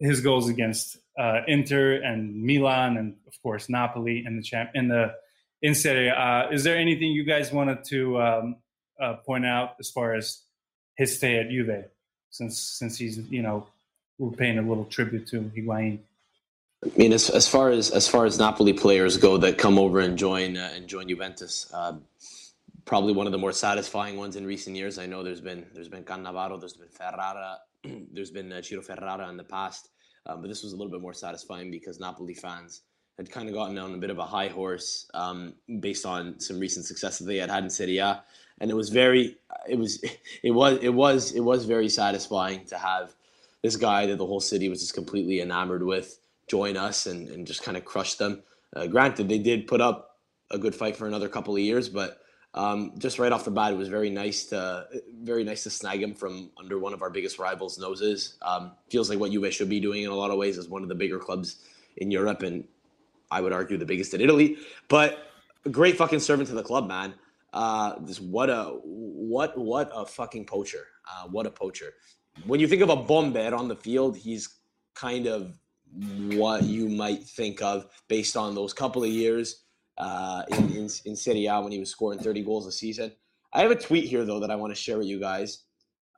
Speaker 1: his goals against uh, Inter and Milan and of course Napoli in the champ in the in Serie A. Is there anything you guys wanted to um, uh, point out as far as his stay at Juve? Since since he's you know we're paying a little tribute to Higuain.
Speaker 2: I mean, as, as far as as far as Napoli players go that come over and join uh, and join Juventus, uh, probably one of the more satisfying ones in recent years. I know there's been there's been Cannavaro, there's been Ferrara, [CLEARS THROAT] there's been uh, Ciro Ferrara in the past, um, but this was a little bit more satisfying because Napoli fans had kind of gotten on a bit of a high horse um, based on some recent success that they had had in Serie A and it was very it was [LAUGHS] it was it was it was very satisfying to have this guy that the whole city was just completely enamored with join us and, and just kind of crush them. Uh, granted, they did put up a good fight for another couple of years, but Um, just right off the bat, it was very nice to very nice to snag him from under one of our biggest rivals' noses. Um, feels like what Juve should be doing in a lot of ways as one of the bigger clubs in Europe, and I would argue the biggest in Italy. But great fucking servant to the club, man. Uh, just what a what what a fucking poacher. Uh, what a poacher. When you think of a bomber on the field, he's kind of what you might think of based on those couple of years uh, in, in, in Serie A when he was scoring 30 goals a season. I have a tweet here, though, that I want to share with you guys.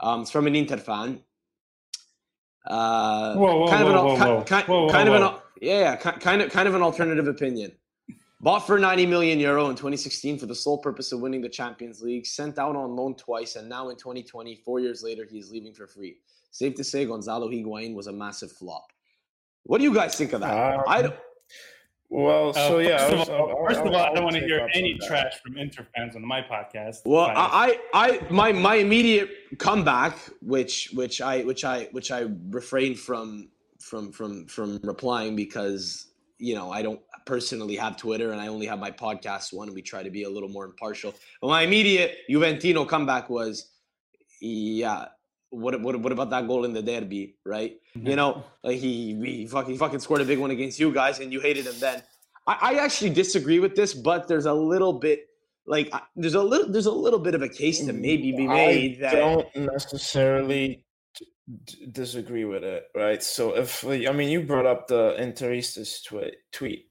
Speaker 2: Um, it's from an Inter fan. Uh,
Speaker 1: Whoa, whoa,
Speaker 2: kind of
Speaker 1: whoa,
Speaker 2: an,
Speaker 1: whoa, whoa.
Speaker 2: ki-
Speaker 1: Whoa, whoa,
Speaker 2: kind of an,
Speaker 1: whoa.
Speaker 2: Yeah, yeah, kind of, kind of an alternative opinion. Bought for 90 million euro in 2016 for the sole purpose of winning the Champions League, sent out on loan twice, and now in 2020, four years later, he's leaving for free. Safe to say, Gonzalo Higuain was a massive flop. What do you guys think of that?
Speaker 3: Um,
Speaker 2: I don't,
Speaker 3: Well,
Speaker 1: Uh,
Speaker 3: so yeah.
Speaker 1: first
Speaker 3: I
Speaker 1: of all,
Speaker 3: I'll-
Speaker 1: first of
Speaker 3: I'll-
Speaker 1: all, I
Speaker 3: I'll
Speaker 1: don't want to hear any
Speaker 3: on that.
Speaker 1: trash from Inter fans on my podcast.
Speaker 2: Well, I, I, I, my, my immediate comeback, which, which I, which I, which I refrained from, from, from, from replying because you know I don't personally have Twitter and I only have my podcast one, and we try to be a little more impartial. But my immediate Juventino comeback was, yeah. What, what, what about that goal in the derby, right?
Speaker 1: Mm-hmm.
Speaker 2: You know, like he, he fucking he fucking scored a big one against you guys, and you hated him then. I, I actually disagree with this, but there's a little bit like I- there's a little there's a little bit of a case to maybe be made
Speaker 3: I
Speaker 2: that
Speaker 3: don't necessarily d- disagree with it, right? So if I mean you brought up the Interistas tweet, tweet,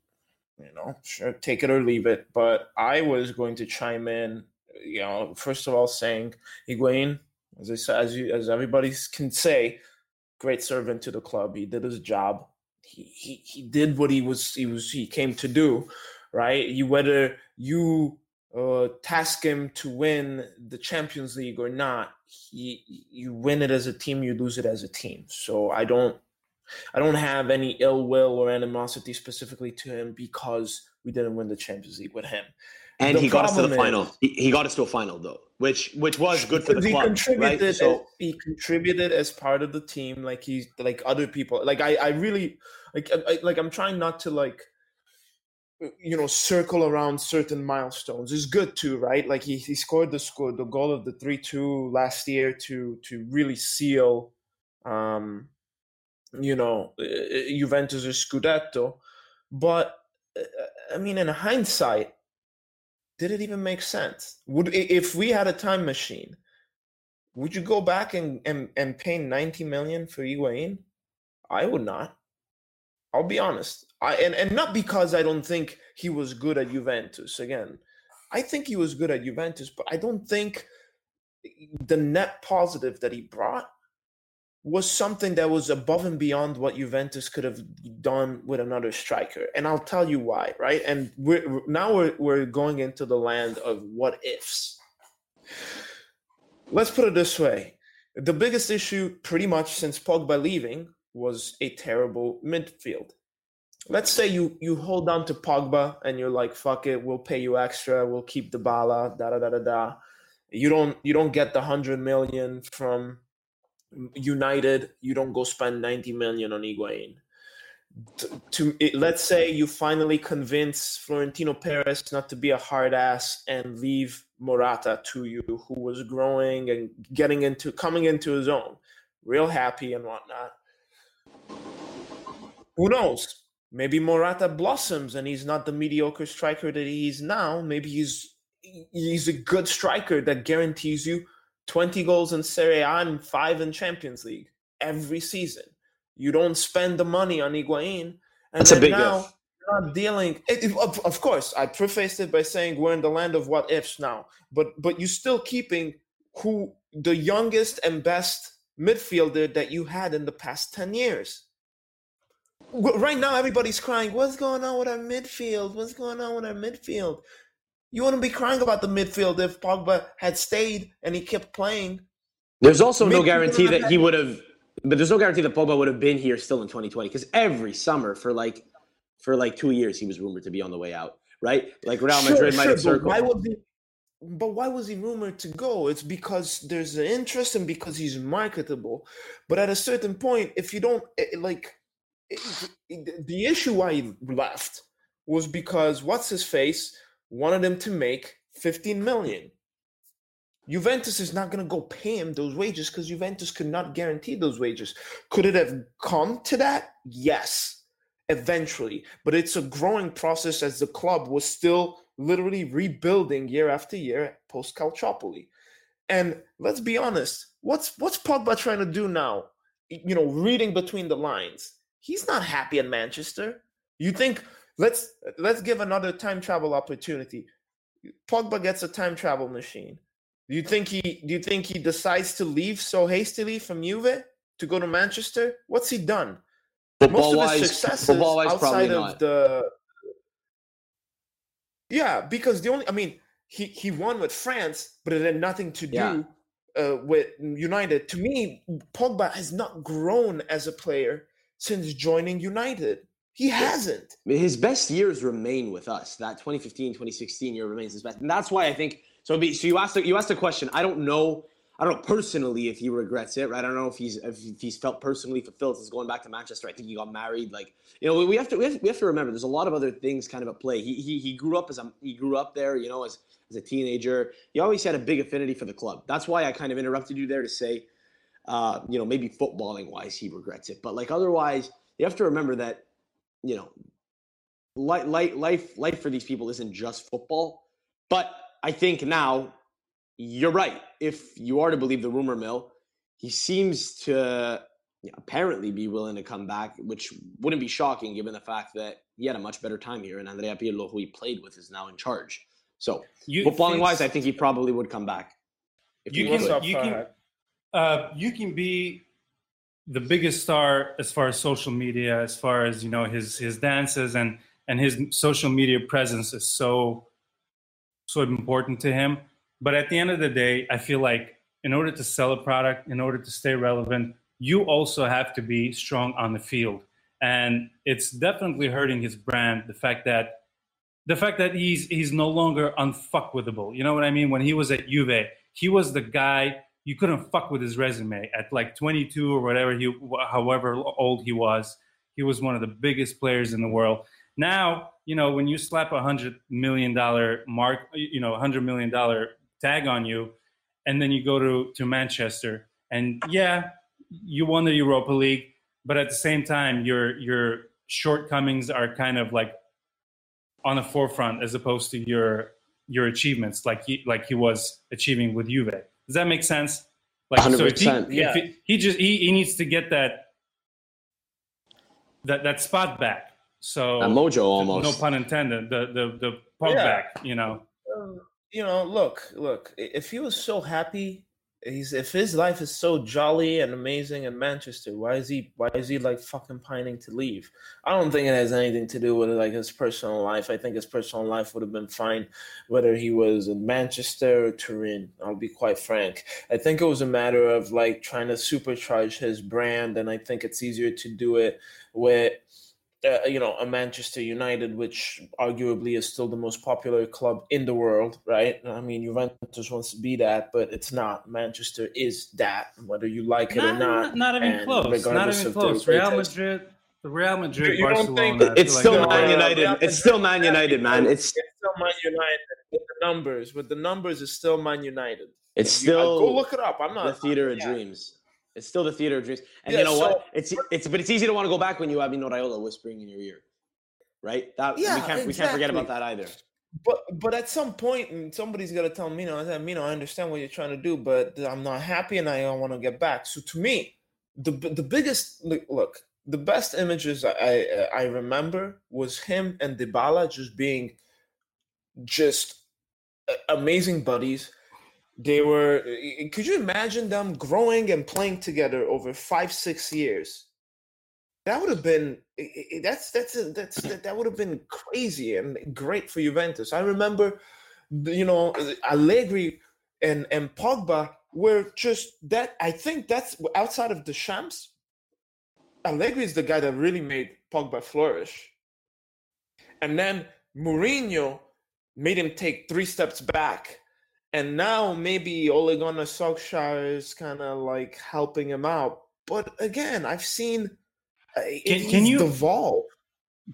Speaker 3: you know, sure, take it or leave it. But I was going to chime in, you know, first of all, saying Higuain, as I said, as you as everybody can say, great servant to the club. He did his job. He he, he did what he was he was he came to do, right? You whether you uh, task him to win the Champions League or not, he you win it as a team, you lose it as a team. So I don't I don't have any ill will or animosity specifically to him because we didn't win the Champions League with him.
Speaker 2: and
Speaker 3: the
Speaker 2: he got us to the
Speaker 3: problem
Speaker 2: final. He, he got us to a final though, which which was good for the
Speaker 3: he
Speaker 2: club, right? So
Speaker 3: as, he contributed as part of the team, like he's like other people. Like I, I really like, I- like I'm trying not to like, you know, circle around certain milestones. is good too, right? Like he, he scored the score, the goal of the three two last year to to really seal, um, you know, uh, Juventus' scudetto. But uh, I mean, in hindsight, did it even make sense? Would if we had a time machine, would you go back and and, and pay 90 million for Higuain? I would not. I'll be honest. I and, and not because I don't think he was good at Juventus. Again, I think he was good at Juventus, but I don't think the net positive that he brought was something that was above and beyond what Juventus could have done with another striker. And I'll tell you why, right? And we're now we're, we're going into the land of what ifs. Let's put it this way. The biggest issue pretty much since Pogba leaving was a terrible midfield. Let's say you you hold on to Pogba and you're like, fuck it, we'll pay you extra, we'll keep the bala, da da da da da. You don't you don't get the hundred million from United, you don't go spend 90 million on Higuain. To, to it, let's say you finally convince Florentino Perez not to be a hard ass and leave Morata to you, who was growing and getting into coming into his own, real happy and whatnot. Who knows? Maybe Morata blossoms and he's not the mediocre striker that he is now. Maybe he's he's a good striker that guarantees you 20 goals in Serie A and five in Champions League every season. You don't spend the money on Higuain. And
Speaker 2: That's a big
Speaker 3: now
Speaker 2: if.
Speaker 3: you're not dealing. It, of, of course, I prefaced it by saying we're in the land of what ifs now, but but you're still keeping who the youngest and best midfielder that you had in the past 10 years. Right now, everybody's crying, What's going on with our midfield? What's going on with our midfield? You wouldn't be crying about the midfield if Pogba had stayed and he kept playing.
Speaker 2: there's also no guarantee that he would have, but there's no guarantee that Pogba would have been here still in 2020 because every summer for like for like two years he was rumored to be on the way out, right? Like Real
Speaker 3: Sure,
Speaker 2: Madrid might
Speaker 3: sure,
Speaker 2: have circled.
Speaker 3: why was he? But why was he rumored to go? It's because there's an interest and because he's marketable. But at a certain point, if you don't eh, eh like, eh, eh, it, it- the issue why he left was because what's his face wanted him to make 15 million. Juventus is not going to go pay him those wages because Juventus could not guarantee those wages. Could it have come to that? Yes, eventually. But it's a growing process as the club was still literally rebuilding year after year post Calciopoli. And let's be honest, what's what's Pogba trying to do now? You know, reading between the lines. He's not happy in Manchester. You think let's let's give another time travel opportunity. Pogba gets a time travel machine do you think he do you think he decides to leave so hastily from Juve to go to Manchester? What's he done?
Speaker 2: Football Most of his successes outside of the
Speaker 3: Yeah, because the only I mean, he he won with France, but it had nothing to do yeah. uh, with United. To me, Pogba has not grown as a player since joining United. He hasn't.
Speaker 2: His best years remain with us. That 2015, 2016 year remains his best. And that's why I think so. Be, so you asked you asked a question. I don't know. I don't know personally if he regrets it. Right. I don't know if he's if he's felt personally fulfilled since going back to Manchester. I think he got married. Like you know, we have to we have, we have to remember there's a lot of other things kind of at play. He he he grew up as a he grew up there. You know, as as a teenager, he always had a big affinity for the club. That's why I kind of interrupted you there to say, uh, you know, maybe footballing wise he regrets it, but like otherwise, you have to remember that, you know, life life life for these people isn't just football, but I think now you're right. If you are to believe the rumor mill, he seems to apparently be willing to come back, which wouldn't be shocking given the fact that he had a much better time here, and Andrea Pirlo, who he played with, is now in charge. So, you footballing wise, I think he probably would come back.
Speaker 1: You can, you can, uh, you can be the biggest star as far as social media, as far as you know his his dances and and his social media presence is so so important to him. But at the end of the day, I feel like in order to sell a product, in order to stay relevant, you also have to be strong on the field. And it's definitely hurting his brand, the fact that the fact that he's he's no longer unfuckwithable. You know what I mean? When he was at Juve, he was the guy you couldn't fuck with his resume at like 22 or whatever he however old he was. He was one of the biggest players in the world. Now, you know, when you slap a hundred million dollar mark, you know, hundred million dollar tag on you, and then you go to to Manchester, and yeah, you won the Europa League, but at the same time, your your shortcomings are kind of like on the forefront as opposed to your your achievements, like he like he was achieving with Juve. Does that make sense?
Speaker 2: Like, 100%. so if
Speaker 1: he, yeah. if he, he just he, he needs to get that that that spot back so
Speaker 2: a mojo almost.
Speaker 1: No pun intended. The the the pug yeah. back, you know.
Speaker 3: Oh. You know, look, look. If he was so happy, he's if his life is so jolly and amazing in Manchester, why is he why is he like fucking pining to leave? I don't think it has anything to do with like his personal life. I think his personal life would have been fine whether he was in Manchester or Turin. I'll be quite frank. I think it was a matter of like trying to supercharge his brand, and I think it's easier to do it with uh, you know, a Manchester United, which arguably is still the most popular club in the world, right? I mean, Juventus wants to be that, but it's not. Manchester is that, whether you like it not, or not.
Speaker 1: Not even close. Not even close. Real Madrid, the Real Madrid, you Barcelona.
Speaker 2: It's still like, Man United. it's still Man United, man. It's,
Speaker 3: it's still Man United with the numbers. With the numbers, it's still Man United.
Speaker 2: It's still
Speaker 3: go look it up. I'm not
Speaker 2: the theater of yeah. dreams. It's still the theater of dreams. And yeah, you know so, what? It's it's but it's easy to want to go back when you have Mino Raiola whispering in your ear. Right? That yeah, we can't exactly. we can't forget about that either.
Speaker 3: But but at some point mm, somebody's gotta tell Mino, I said, Mino, I understand what you're trying to do, but I'm not happy and I don't want to get back. So to me, the the biggest look, the best images I I remember was him and Dybala just being just amazing buddies they were. Eh, eh, could you imagine them growing and playing together over five, six years? That would have been. Eh, that's that's that's that would have been crazy and great for Juventus. I remember, you know, Allegri and and Pogba were just that. I think that's outside of the champs Allegri is the guy that really made Pogba flourish. And then Mourinho made him take three steps back and now maybe Ole Gunnar Solskjaer is kind of like helping him out. But again, I've seen uh, can, can you evolve.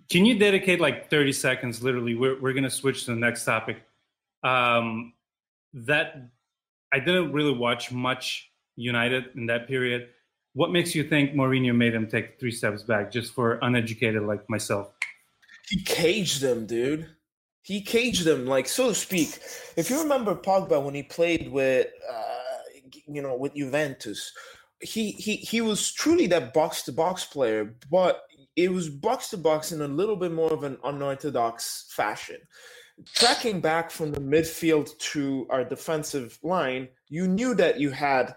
Speaker 1: Can you dedicate like 30 seconds? Literally, we're, we're going to switch to the next topic. Um, that I didn't really watch much United in that period. What makes you think Mourinho made him take three steps back just for uneducated like myself?
Speaker 3: He caged them, dude. He caged them, like so to speak. If you remember Pogba when he played with, uh, you know, with Juventus, he he he was truly that box to box player, but it was box to box in a little bit more of an unorthodox fashion. Tracking back from the midfield to our defensive line, you knew that you had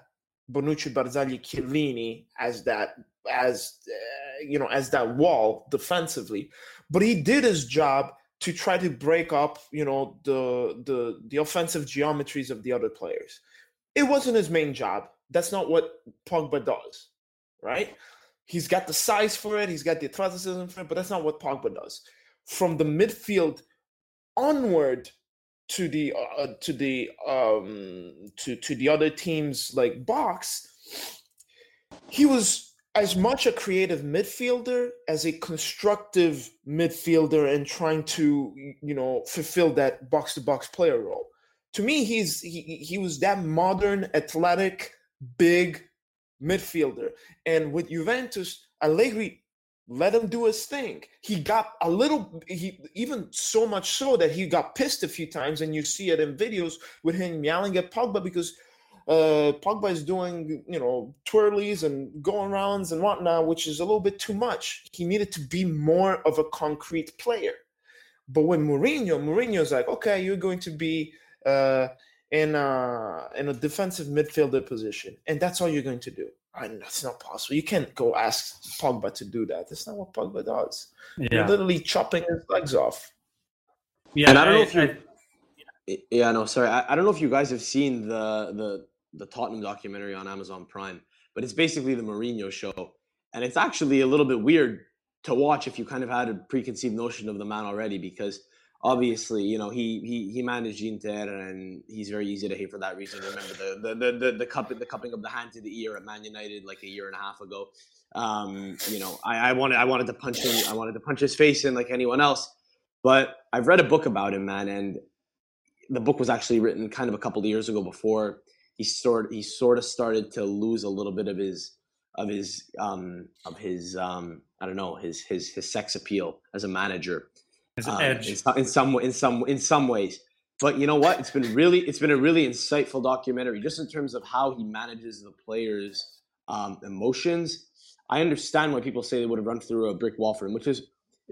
Speaker 3: Bonucci, Barzagli, Chiellini as that as uh, you know as that wall defensively, but he did his job to try to break up you know the the the offensive geometries of the other players. It wasn't his main job. That's not what Pogba does, right? He's got the size for it. He's got the athleticism for it, but that's not what Pogba does. From the midfield onward to the uh, to the um to to the other teams like box he was as much a creative midfielder as a constructive midfielder and trying to you know fulfill that box to box player role to me he's he, he was that modern athletic big midfielder and with Juventus Allegri let him do his thing. He got a little, he even so much so that he got pissed a few times, and you see it in videos with him yelling at Pogba because uh, Pogba is doing, you know, twirlies and going rounds and whatnot, which is a little bit too much. He needed to be more of a concrete player. But when Mourinho, Mourinho's like, okay, you're going to be uh, in a, in a defensive midfielder position, and that's all you're going to do. And that's not possible. You can't go ask Pogba to do that. That's not what Pogba does. Yeah. You're literally chopping his legs off.
Speaker 2: Yeah, and I don't I, know if you. I, yeah, no, sorry. I, I don't know if you guys have seen the the the Tottenham documentary on Amazon Prime, but it's basically the Mourinho show, and it's actually a little bit weird to watch if you kind of had a preconceived notion of the man already because obviously, you know, he he he managed Inter, and he's very easy to hate for that reason. Remember the the the the, the, cup, the cupping of the hand to the ear at Man United like a year and a half ago. Um, you know, I, I wanted I wanted to punch him. I wanted to punch his face in like anyone else. But I've read a book about him, man, and the book was actually written kind of a couple of years ago before he sort he sort of started to lose a little bit of his of his um of his um I don't know his his his sex appeal as a manager
Speaker 1: his um, edge
Speaker 2: in, in some in some in some ways. But you know what? It's been really it's been a really insightful documentary, just in terms of how he manages the players' um, emotions. I understand why people say they would have run through a brick wall for him, which is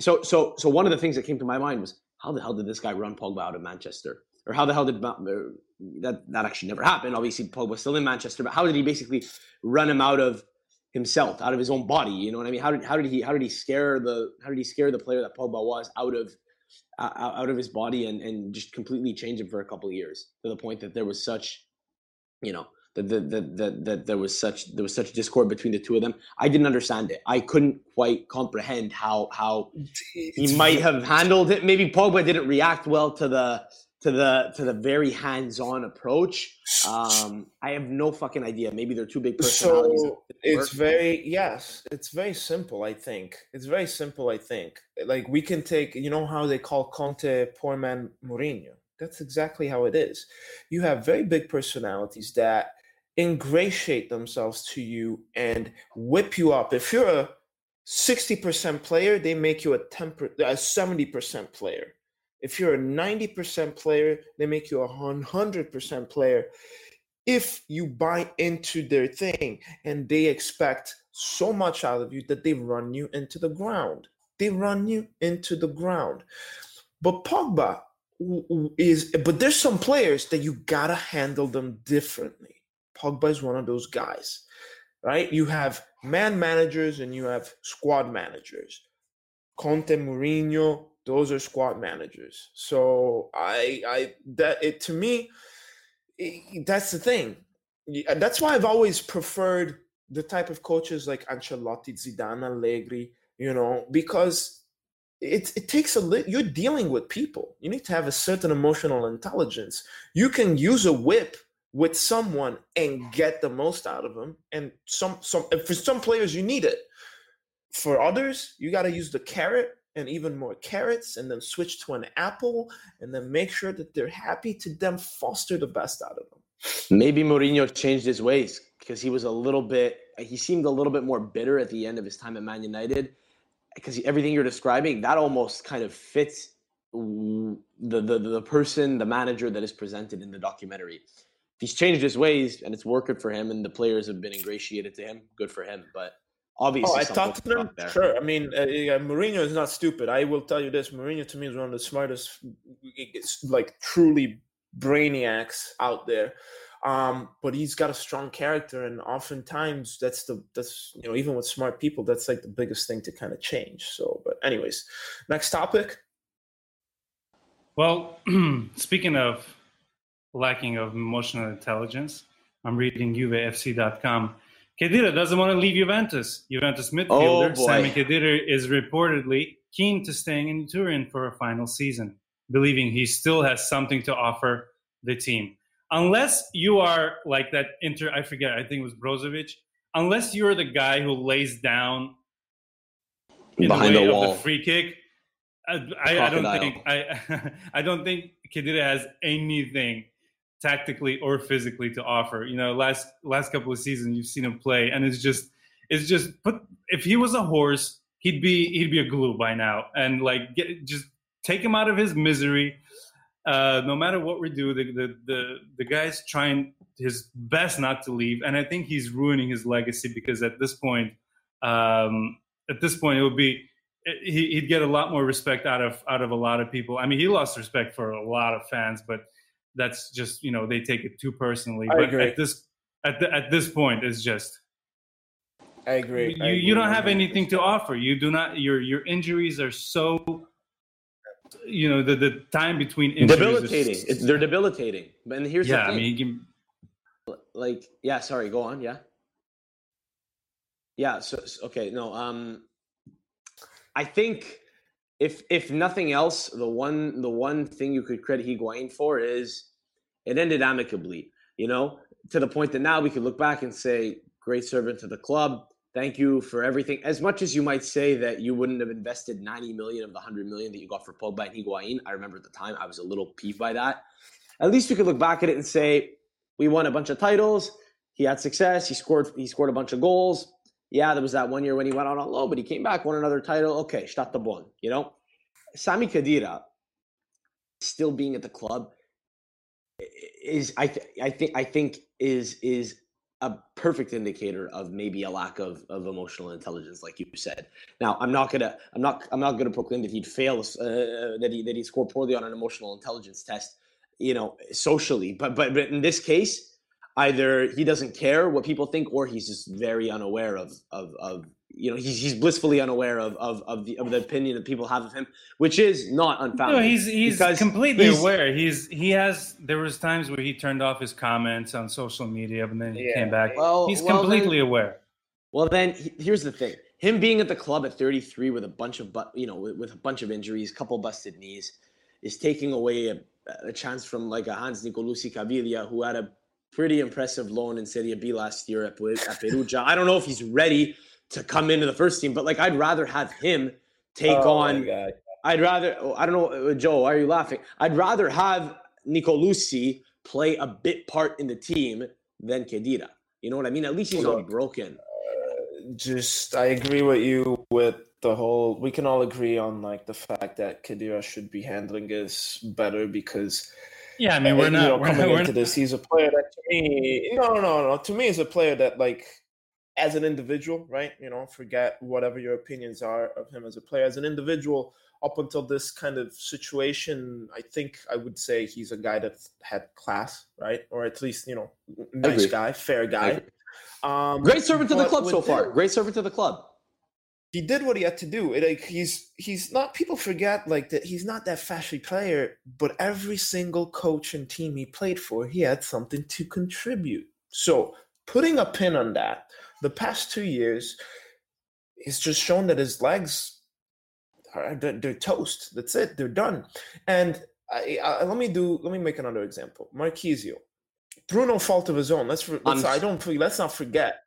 Speaker 2: so so so. One of the things that came to my mind was how the hell did this guy run Pogba out of Manchester, or how the hell did that that actually never happened? Obviously, Pogba was still in Manchester, but how did he basically run him out of himself out of his own body. You know what I mean? How did how did he how did he scare the how did he scare the player that Pogba was out of uh, out of his body and and just completely change him for a couple of years to the point that there was such, you know. That, that, that, that, that there was such there was such discord between the two of them. I didn't understand it. I couldn't quite comprehend how how he might have handled it. Maybe Pogba didn't react well to the to the to the very hands-on approach. Um, I have no fucking idea. Maybe they're two big personalities.
Speaker 3: So it's very yes, it's very simple. I think it's very simple. I think like we can take you know how they call Conte poor man Mourinho. That's exactly how it is. You have very big personalities that ingratiate themselves to you and whip you up. If you're a 60% player, they make you a 10 a 70% player if you're a 90% player, they make you a 100% player. If you buy into their thing and they expect so much out of you that they run you into the ground. They run you into the ground. But Pogba is, but there's some players that you gotta handle them differently. Pogba is one of those guys, right? You have man managers and you have squad managers. Conte, Mourinho, those are squad managers. So I, I that it to me, it, that's the thing. Uh, that's why I've always preferred the type of coaches like Ancelotti, Zidane, Allegri. You know, because it it takes a lit. You're dealing with people. You need to have a certain emotional intelligence. You can use a whip with someone and get the most out of them. And some some for some players you need it. For others, you got to use the carrot and even more carrots and then switch to an apple and then make sure that they're happy to then foster the best out of them.
Speaker 2: Maybe Mourinho changed his ways because he was a little bit, he seemed a little bit more bitter at the end of his time at Man United. Because everything you're describing, that almost kind of fits the, the, the person, the manager that is presented in the documentary. He's changed his ways and it's working for him and the players have been ingratiated to him, good for him. But obviously,
Speaker 3: oh, I talked to them. Sure, I mean, uh, Mourinho is not stupid. I will tell you this: Mourinho to me is one of the smartest, like truly brainiacs out there. Um, but he's got a strong character, and oftentimes that's the that's you know even with smart people, that's like the biggest thing to kind of change. So, but anyways, next topic.
Speaker 1: Well, [CLEARS THROAT] speaking of lacking of emotional intelligence, I'm reading JuveFC.com. Khedira doesn't want to leave Juventus. Juventus midfielder oh Sami Khedira is reportedly keen to staying in Turin for a final season, believing he still has something to offer the team. Unless you are like that inter, I forget, I think it was Brozovic. Unless you're the guy who lays down in Behind the the of the free kick, I, I, I don't think I [LAUGHS] I don't think Khedira has anything tactically or physically to offer. You know, last last couple of seasons you've seen him play, and it's just it's just put if he was a horse, he'd be he'd be a glue by now, and like get just take him out of his misery. Uh, no matter what we do, the, the the the guy's trying his best not to leave, and I think he's ruining his legacy because at this point, um, at this point, it would be he'd get a lot more respect out of out of a lot of people. I mean, he lost respect for a lot of fans, but that's just you know they take it too personally.
Speaker 3: I
Speaker 1: but
Speaker 3: agree.
Speaker 1: at this at the, at this point, it's just.
Speaker 3: I agree.
Speaker 1: You,
Speaker 3: I agree.
Speaker 1: you don't have anything to offer. You do not. Your your injuries are so. You know the the time between injuries
Speaker 2: debilitating. Is, it's, they're debilitating. And here's
Speaker 1: yeah.
Speaker 2: The
Speaker 1: I mean, can,
Speaker 2: like yeah. Sorry. Go on. Yeah. Yeah. So okay. No. Um. I think if if nothing else, the one the one thing you could credit Higuain for is it ended amicably. You know, to the point that now we could look back and say, great servant to the club. Thank you for everything. As much as you might say that you wouldn't have invested 90 million of the 100 million that you got for Pogba and Higuain, I remember at the time I was a little peeved by that. At least we could look back at it and say we won a bunch of titles. He had success. He scored. He scored a bunch of goals. Yeah, there was that one year when he went out on loan, but he came back, won another title. Okay, the bon, you know? Sami Khedira still being at the club is I th- I think I think is is a perfect indicator of maybe a lack of, of emotional intelligence, like you said. Now, I'm not gonna I'm not I'm not gonna proclaim that he'd fail uh, that he that he scored poorly on an emotional intelligence test, you know, socially. But but but in this case, either he doesn't care what people think or he's just very unaware of of of you know he's he's blissfully unaware of of of the of the opinion that people have of him, which is not unfounded.
Speaker 1: No, he's he's completely he's, aware. He's he has there was times where he turned off his comments on social media, and then he yeah. came back. Well, he's well, completely
Speaker 2: then,
Speaker 1: aware.
Speaker 2: Well, then here's the thing: him being at the club at 33 with a bunch of but you know with, with a bunch of injuries, couple busted knees, is taking away a, a chance from like a Hans Nicolussi Caviglia who had a pretty impressive loan in Serie B last year at, at Perugia. I don't know if he's ready to come into the first team, but like I'd rather have him take oh on. I'd rather. Oh, I don't know, uh, Joe. Why are you laughing? I'd rather have Nicolussi play a bit part in the team than Khedira. You know what I mean? At least he's not broken.
Speaker 3: Uh, just I agree with you with the whole. We can all agree on like the fact that Khedira should be handling this better because
Speaker 1: yeah, I mean, we're and, not you know, we're
Speaker 3: coming
Speaker 1: not,
Speaker 3: into this. He's a player that to me, no, no, no. To me, is a player that like as an individual, right? You know, forget whatever your opinions are of him as a player. As an individual, up until this kind of situation, I think I would say he's a guy that had class, right? Or at least you know, nice guy, fair guy.
Speaker 2: Um, Great servant to the club so far. Great servant to the club
Speaker 3: he did what he had to do. It, like he's he's not. People forget like that. He's not that flashy player, but every single coach and team he played for, he had something to contribute. So putting a pin on that, the past two years, he's just shown that his legs are they're, they're toast. That's it. They're done. And I, I, let me do. Let me make another example. Through no fault of his own. Let's. let's I don't. Let's not forget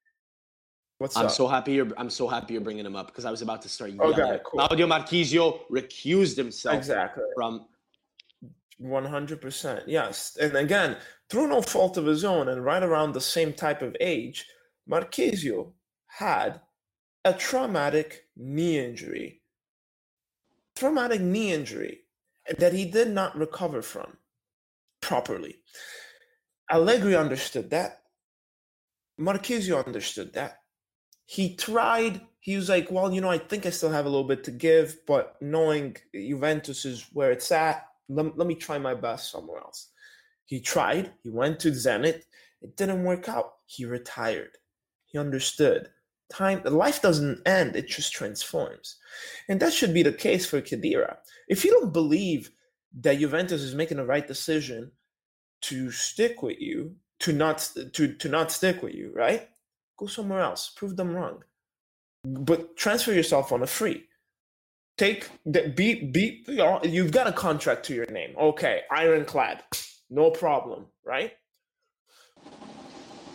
Speaker 3: What's
Speaker 2: I'm
Speaker 3: up?
Speaker 2: so happy you're. I'm so happy you're bringing him up because I was about to start
Speaker 3: Okay,
Speaker 2: yelling.
Speaker 3: cool.
Speaker 2: Claudio Marchisio recused himself
Speaker 3: exactly.
Speaker 2: from.
Speaker 3: 100%. Yes. And again, through no fault of his own and right around the same type of age, Marchisio had a traumatic knee injury. Traumatic knee injury that he did not recover from properly. Allegri understood that. Marchisio understood that. He tried, he was like, well, you know, I think I still have a little bit to give, but knowing Juventus is where it's at, let, let me try my best somewhere else. He tried, he went to Zenit, it didn't work out. He retired. He understood. Time life doesn't end, it just transforms. And that should be the case for Khedira. If you don't believe that Juventus is making the right decision to stick with you, to not to, to not stick with you, right? Go somewhere else. Prove them wrong. But transfer yourself on a free. Take that be be you know, you've got a contract to your name. Okay ironclad. No problem right?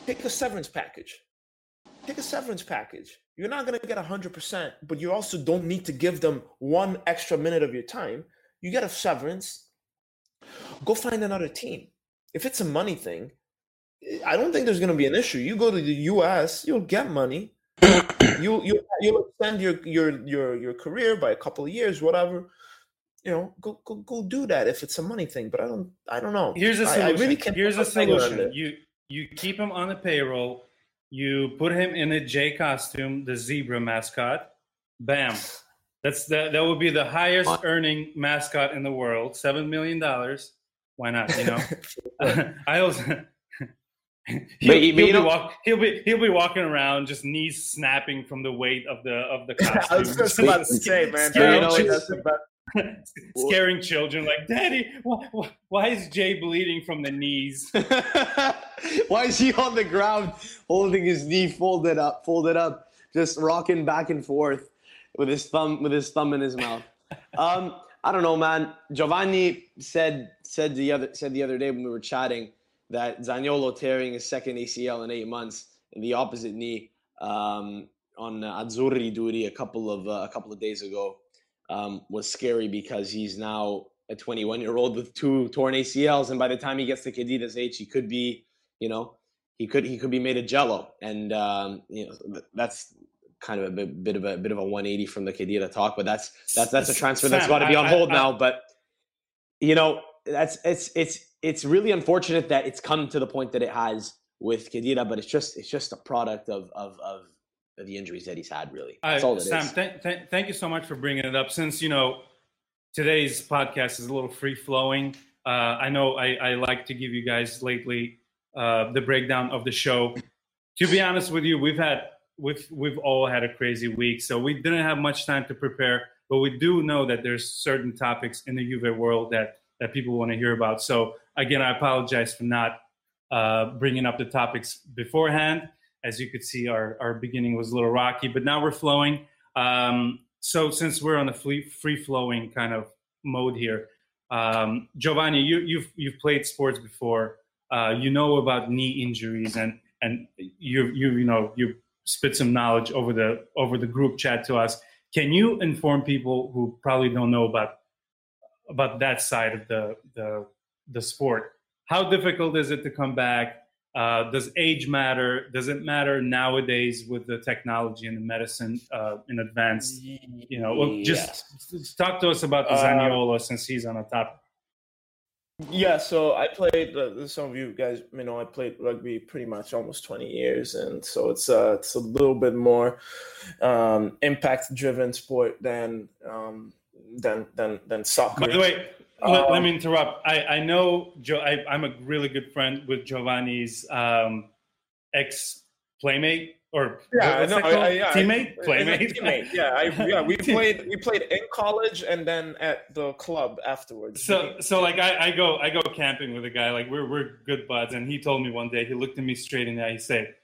Speaker 3: Take a severance package. Take a severance package. You're not going to get 100% but you also don't need to give them one extra minute of your time. You get a severance. Go find another team. If it's a money thing i don't think there's going to be an issue you go to the us you'll get money [CLEARS THROAT] you you you'll extend your your your your career by a couple of years, whatever. You know, go go go do that if it's a money thing. But I don't I don't know.
Speaker 1: Here's a
Speaker 3: I-
Speaker 1: solution.
Speaker 3: I really can't
Speaker 1: Here's a
Speaker 3: put my finger on
Speaker 1: solution. You you keep him on the payroll. You put him in a J costume, the zebra mascot. Bam. That's the that would be the highest earning mascot in the world. Seven million dollars. Why not? You know. [LAUGHS] [LAUGHS] I also. He'll,
Speaker 2: But you-
Speaker 1: he'll
Speaker 2: you
Speaker 1: be walk, he'll be he'll be walking around just knees snapping from the weight of the of the costume. [LAUGHS]
Speaker 3: I was just about to say, man.
Speaker 1: Scaring,
Speaker 2: you know,
Speaker 3: That's
Speaker 1: chil- [LAUGHS] scaring children like, Daddy, why, why, why is Jay bleeding from the knees? [LAUGHS]
Speaker 2: Why is he on the ground holding his knee folded up, folded up, just rocking back and forth with his thumb with his thumb in his mouth? Um, I don't know, man. Giovanni said said the other said the other day when we were chatting that Zaniolo tearing his second ACL in eight months in the opposite knee um, on Azzurri duty a couple of uh, a couple of days ago um, was scary because he's now a 21 year old with two torn ACLs, and by the time he gets to Khedira's age, he could be, you know, he could he could be made of Jello, and um, you know that's kind of a bit, bit of a bit of a 180 from the Khedira talk, but that's that's that's a transfer that's got to be on
Speaker 1: I-
Speaker 2: hold
Speaker 1: I-
Speaker 2: now. But you know, that's it's it's it's really unfortunate that it's come to the point that it has with Khedira, but it's just it's just a product of of of the injuries that he's had. Really, that's all it is.
Speaker 1: Sam, th- th- thank you so much for bringing it up. Since you know today's podcast is a little free flowing, uh, I know I, I like to give you guys lately uh, the breakdown of the show. To be honest with you, we've had we've we've all had a crazy week, so we didn't have much time to prepare. But we do know that there's certain topics in the Juve world that that people want to hear about. So again, I apologize for not uh, bringing up the topics beforehand. As you could see, our, our beginning was a little rocky, but now we're flowing. Um, so since we're on a free, free flowing kind of mode here, um, Giovanni, you, you've you've played sports before. Uh, you know about knee injuries, and and you you you know you spit some knowledge over the over the group chat to us. Can you inform people who probably don't know about about that side of the the the sport? How difficult is it to come back? Uh, does age matter? Does it matter nowadays with the technology and the medicine uh, in advance? You know, well, just just talk to us about the
Speaker 3: Uh,
Speaker 1: Zaniolo since he's on the top.
Speaker 3: Yeah, so I played. Uh, some of you guys, you know, I played rugby pretty much almost twenty years, and so it's uh, it's a little bit more um, impact-driven sport than um, than than than soccer.
Speaker 1: By the way, let, let
Speaker 3: Um,
Speaker 1: me interrupt. I, I know Joe. I, I'm a really good friend with Giovanni's um, ex playmate or
Speaker 3: yeah, no, I. I, yeah,
Speaker 1: teammate,
Speaker 3: I, [LAUGHS]
Speaker 1: playmate,
Speaker 3: teammate. Yeah, I, yeah, we [LAUGHS] played we played in college and then at the club afterwards.
Speaker 1: So, so like I, I go, I go camping with a guy. Like we're we're good buds, and he told me one day. He looked at me straight in the eye. He said,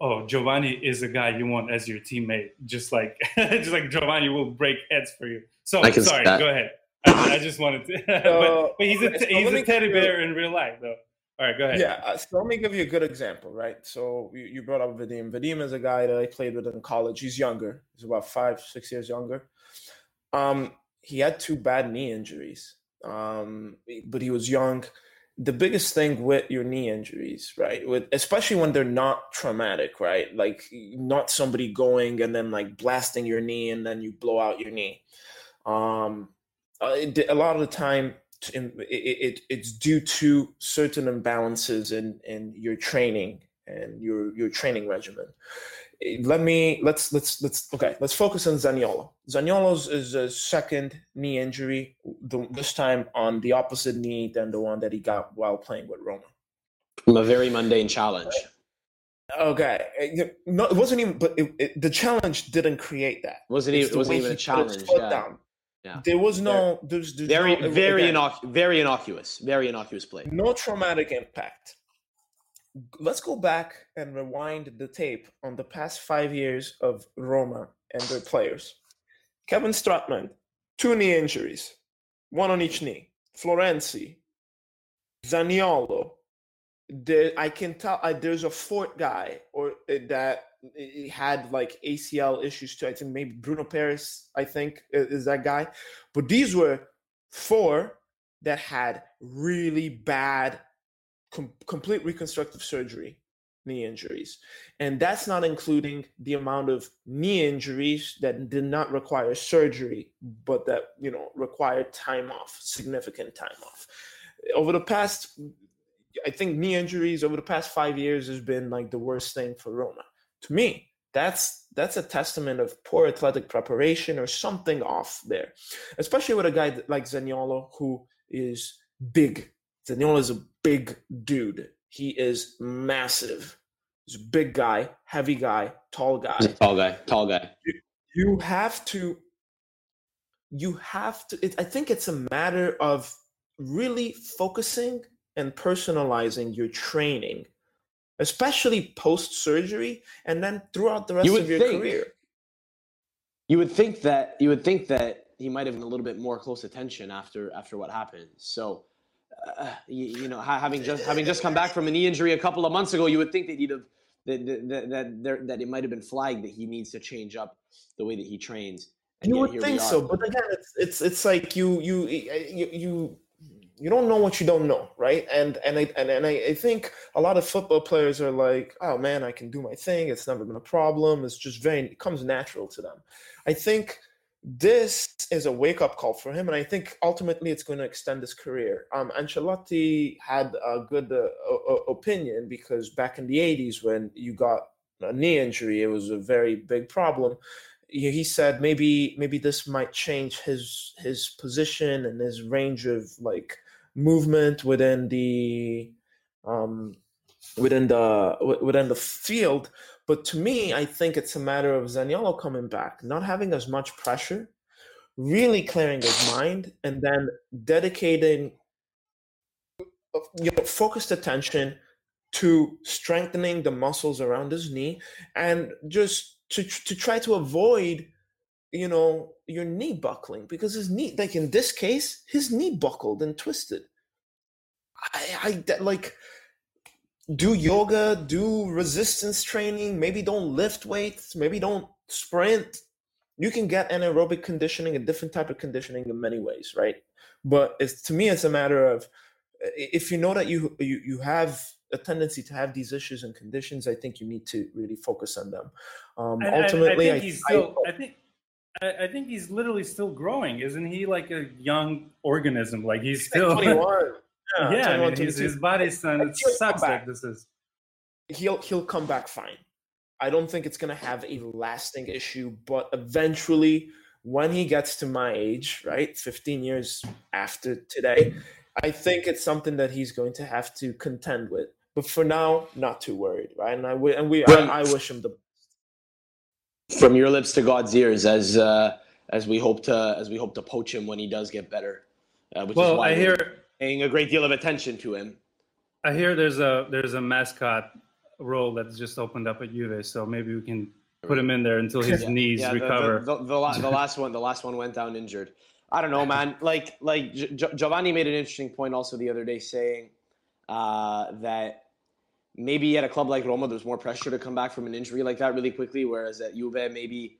Speaker 1: "Oh, Giovanni is a guy you want as your teammate. Just like, [LAUGHS] just like Giovanni will break heads for you." So,
Speaker 2: I can
Speaker 1: sorry.
Speaker 2: that.
Speaker 1: Go ahead. I, I just wanted to, [LAUGHS] but, but he's a
Speaker 3: okay, so
Speaker 1: he's a teddy
Speaker 3: give you-
Speaker 1: bear in real life, though. All right, go ahead.
Speaker 3: Yeah, uh, so let me give you a good example, right? So you, you brought up Vadim. Vadim is a guy that I played with in college. He's younger. He's about five, six years younger. Um, he had two bad knee injuries, um, but he was young. The biggest thing with your knee injuries, right, with especially when they're not traumatic, right, like not somebody going and then like blasting your knee and then you blow out your knee. Um, uh, a lot of the time it, it, it's due to certain imbalances in, in your training and your your training regimen. Eh, let me let's let's let's okay. Let's focus on Zaniolo. Zaniolo's is a second knee injury, this time on the opposite knee than the one that he got while playing with Roma.
Speaker 2: From a very mundane challenge.
Speaker 3: Okay, eh, no, it wasn't even. But it, it, the challenge didn't create that.
Speaker 2: Wasn't even. Wasn't even a challenge. Yeah. Down.
Speaker 3: Yeah. There was no there's, there's
Speaker 2: very
Speaker 3: no,
Speaker 2: very innocu- very innocuous, very innocuous play.
Speaker 3: No traumatic impact. Let's go back and rewind the tape on the past five years of Roma and their players. Kevin Strootman, two knee injuries, one on each knee. Florenzi, Zaniolo. There, I can tell I, there's a fourth guy or uh, that he had like ACL issues too. I think maybe Bruno Peres, I think, is that guy. But these were four that had really bad, com- complete reconstructive surgery knee injuries. And that's not including the amount of knee injuries that did not require surgery, but that, you know, required time off, significant time off. Over the past, I think knee injuries over the past five years has been like the worst thing for Roma to me, that's that's a testament of poor athletic preparation or something off there, especially with a guy like Zaniolo who is big. Zaniolo is a big dude. He is massive. He's a big guy, heavy guy, tall guy.
Speaker 2: tall guy, tall guy.
Speaker 3: You, you have to. You have to. It, I think it's a matter of really focusing and personalizing your training especially post surgery and then throughout the rest you of your think, career.
Speaker 2: You would think that you would think that he might have been a little bit more close attention after after what happened. So, uh, you, you, know, having just having just come back from a knee injury a couple of months ago, you would think that he'd have that that that, that, that it might have been flagged that he needs to change up the way that he trains.
Speaker 3: And you would think so, but again, it's it's it's like you you you you you don't know what you don't know, right? And and I and, and I, I think a lot of football players are like, oh man, I can do my thing. It's never been a problem. It's just very it comes natural to them. I think this is a wake up call for him, and I think ultimately it's going to extend his career. Um, Ancelotti had a good uh, opinion because back in the '80s, when you got a knee injury, it was a very big problem he said maybe maybe this might change his his position and his range of like movement within the um, within the within the field. But to me, I think it's a matter of Zaniolo coming back, not having as much pressure, really clearing his mind, and then dedicating you know focused attention to strengthening the muscles around his knee and just to to try to avoid you know your knee buckling because his knee like in this case his knee buckled and twisted. I i like do yoga do resistance training maybe don't lift weights maybe don't sprint. You can get anaerobic conditioning a different type of conditioning in many ways right? But it's to me it's a matter of if you know that you you, you have a tendency to have these issues and conditions i think you need to really focus on them. Um, ultimately
Speaker 1: I, I, think he's still I, I think I, I, think he's literally still growing. Isn't he like a young organism? Like he's, he's still like 21. [LAUGHS] Yeah, yeah I mean, his, his body's son. It sucks like this is.
Speaker 3: He'll he'll come back fine. I don't think it's gonna have a lasting issue, but eventually, when he gets to my age, right, 15 years after today, I think it's something that he's going to have to contend with. But for now, not too worried, right? And I and we I, I wish him the
Speaker 2: from your lips to God's ears as uh, as we hope to as we hope to poach him when he does get better.
Speaker 1: Uh, which well, is why I hear
Speaker 2: paying a great deal of attention to him.
Speaker 1: I hear there's a there's a mascot role that's just opened up at Juve, so maybe we can put him in there until his yeah, knees yeah, recover.
Speaker 2: The, the, the, the, the last one, the last one went down injured. I don't know, man. Like like Giovanni made an interesting point also the other day, saying uh, that maybe at a club like Roma, there's more pressure to come back from an injury like that really quickly, whereas at Juve, maybe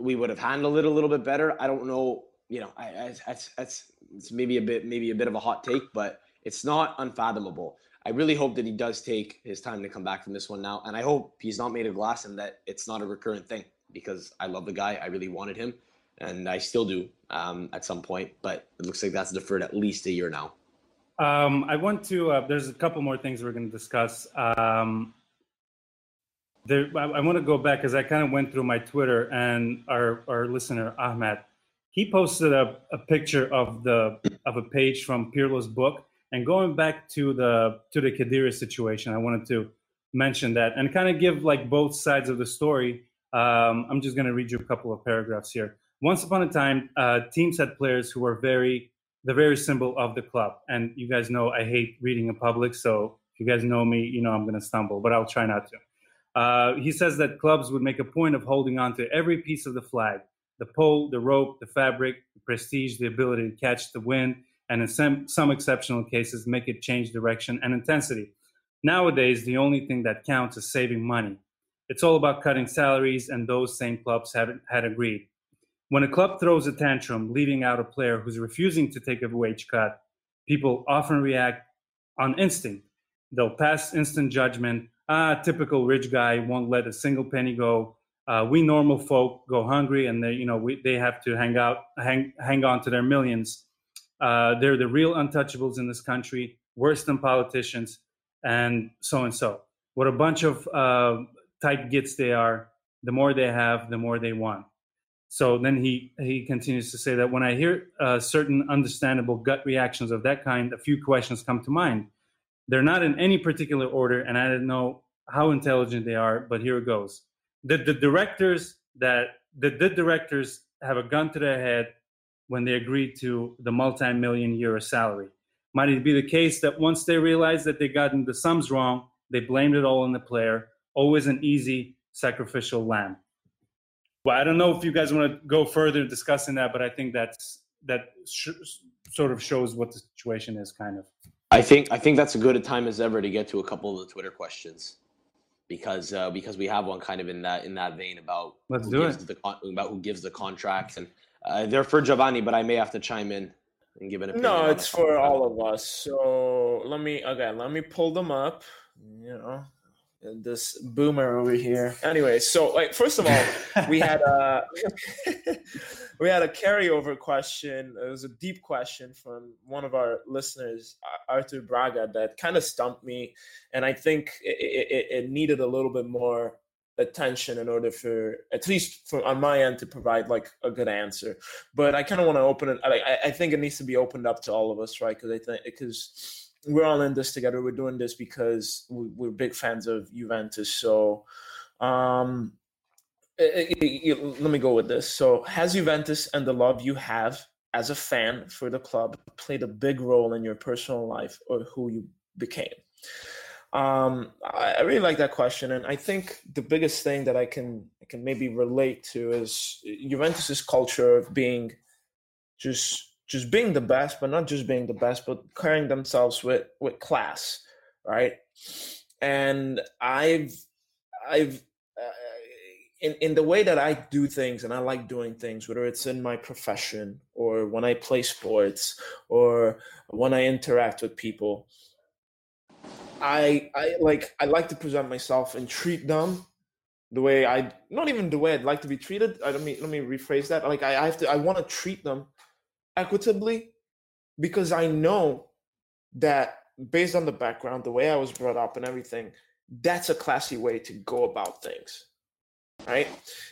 Speaker 2: we would have handled it a little bit better. I don't know. You know, I, that's that's it's maybe a bit maybe a bit of a hot take, but it's not unfathomable. I really hope that he does take his time to come back from this one now, and I hope he's not made of glass and that it's not a recurrent thing because I love the guy. I really wanted him, and I still do um, at some point. But it looks like that's deferred at least a year now.
Speaker 1: Um, I want to. Uh, there's a couple more things we're going to discuss. Um, there, I, I want to go back because I kind of went through my Twitter and our our listener Ahmed, he posted a, a picture of the of a page from Pirlo's book. And going back to the to the Khedira situation, I wanted to mention that and kind of give like both sides of the story. Um, I'm just going to read you a couple of paragraphs here. Once upon a time, uh, teams had players who were very the very symbol of the club. And you guys know I hate reading in public, so if you guys know me, you know I'm going to stumble, but I'll try not to. Uh, he says that clubs would make a point of holding on to every piece of the flag the pole, the rope, the fabric, the prestige, the ability to catch the wind, and in some, some exceptional cases, make it change direction and intensity. Nowadays, the only thing that counts is saving money. It's all about cutting salaries, and those same clubs had, had agreed. When a club throws a tantrum, leaving out a player who's refusing to take a wage cut, people often react on instinct. They'll pass instant judgment. Ah, typical rich guy won't let a single penny go. Uh, we normal folk go hungry, and they, you know, we, they have to hang out, hang, hang on to their millions. Uh, they're the real untouchables in this country, worse than politicians, and so and so. What a bunch of uh, tight gits they are. The more they have, the more they want. So then he he continues to say that when I hear uh, certain understandable gut reactions of that kind, a few questions come to mind. They're not in any particular order, and I don't know how intelligent they are, but here it goes. The the directors that the, the directors have a gun to their head when they agreed to the multi-million euro salary. Might it be the case that once they realized that they gotten the sums wrong, they blamed it all on the player? Always an easy sacrificial lamb. Well, I don't know if you guys want to go further discussing that, but I think that's that sh- sort of shows what the situation is, kind of.
Speaker 2: I think I think that's as good a time as ever to get to a couple of the Twitter questions, because uh, because we have one kind of in that in that vein about
Speaker 1: let's
Speaker 2: who
Speaker 1: do
Speaker 2: gives
Speaker 1: it
Speaker 2: the con- about who gives the contracts, and uh, they're for Giovanni, but I may have to chime in and give an opinion.
Speaker 3: No, it's for all of us. So let me okay, let me pull them up. You know, Uh, this boomer over here. Anyway, so like first of all, we [LAUGHS] had a [LAUGHS] we had a carryover question. It was a deep question from one of our listeners, Arthur Braga, that kind of stumped me, and I think it, it, it needed a little bit more attention in order for at least for on my end to provide like a good answer. But I kind of want to open it. I, I- I think it needs to be opened up to all of us, right? Because I think because we're all in this together. We're doing this because we, we're big fans of Juventus. So. um eh, eh, eh, let me go with this. So, has Juventus and the love you have as a fan for the club played a big role in your personal life or who you became? Um, I, I really like that question, and I think the biggest thing that I can I can maybe relate to is Juventus's culture of being just just being the best, but not just being the best, but carrying themselves with with class, right? And I've I've uh, in in the way that I do things, and I like doing things, whether it's in my profession or when I play sports or when I interact with people. I I like I like to present myself and treat them the way I not even the way I'd like to be treated. I let me let me rephrase that. Like I, I have to I want to treat them equitably because I know that based on the background, the way I was brought up and everything, that's a classy way to go about things. Right.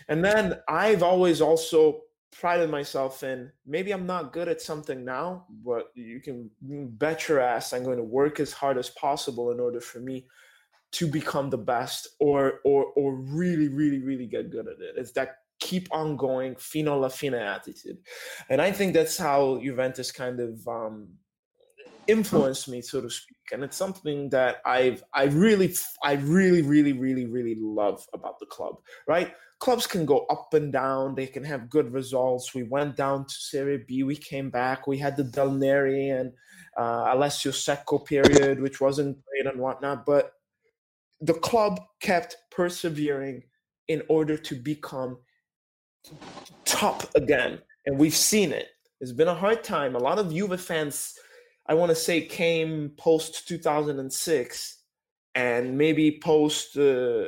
Speaker 3: And then I've always also prided myself in maybe I'm not good at something now, but you can bet your ass I'm going to work as hard as possible in order for me to become the best or or or really, really, really get good at it. It's that keep on going fino la fine attitude. And I think that's how Juventus kind of um influenced me, so to speak, and it's something that I've I really I really really really really love about the club. Right, clubs can go up and down. They can have good results. We went down to Serie B. We came back. We had the Del Neri and uh, Alessio Secco period, which wasn't great and whatnot, but the club kept persevering in order to become top again. And we've seen it. It's been a hard time. A lot of Juve fans, I want to say, came post 2006 and maybe post uh,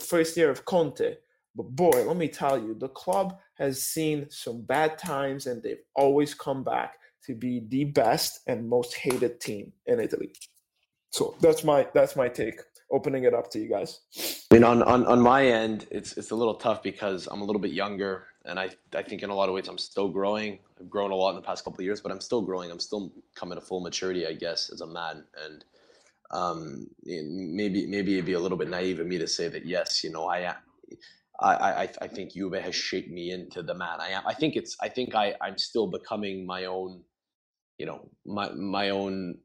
Speaker 3: first year of Conte. But boy, let me tell you, the club has seen some bad times and they've always come back to be the best and most hated team in Italy. So that's my that's my take opening it up to you guys.
Speaker 2: I mean, on, on, on my end, it's it's a little tough because I'm a little bit younger, and I I think in a lot of ways I'm still growing. I've grown a lot in the past couple of years, but I'm still growing. I'm still coming to full maturity, I guess, as a man. And um, maybe maybe it'd be a little bit naive of me to say that yes, you know, I I I, I think Juve has shaped me into the man I am. I think it's I think I I'm still becoming my own, you know, my my own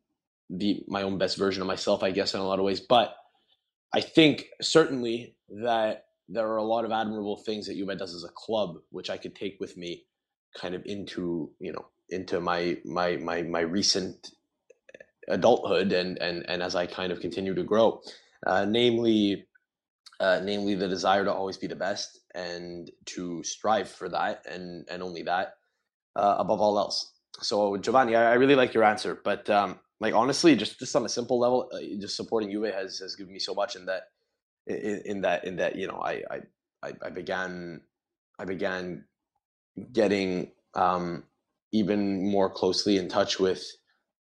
Speaker 2: the my own best version of myself, I guess, in a lot of ways, but I think certainly that there are a lot of admirable things that Juve does as a club, which I could take with me, kind of into you know into my my my my recent adulthood and and and as I kind of continue to grow, uh, namely. Uh, namely, the desire to always be the best and to strive for that, and and only that uh, above all else. So, Giovanni, I, I really like your answer, but um, like honestly, just just on a simple level, uh, just supporting Juve has has given me so much in that in, in that in that you know I I I began I began getting um, even more closely in touch with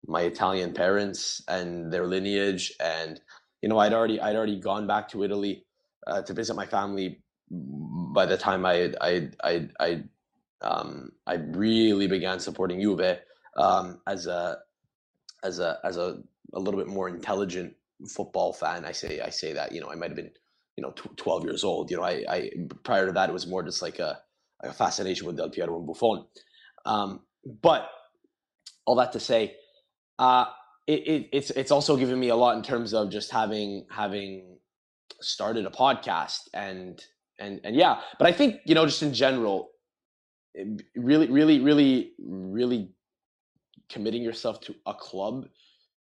Speaker 2: my Italian parents and their lineage, and you know I'd already I'd already gone back to Italy uh, to visit my family by the time I I I I um, I really began supporting Juve um, as a as a as a a little bit more intelligent football fan. I say I say that you know I might have been you know tw- 12 years old. You know I, I prior to that it was more just like a, a fascination with Del Piero and Buffon. Um, but all that to say, uh, it, it, it's it's also given me a lot in terms of just having having started a podcast and and and yeah. But I think you know just in general, really really really really committing yourself to a club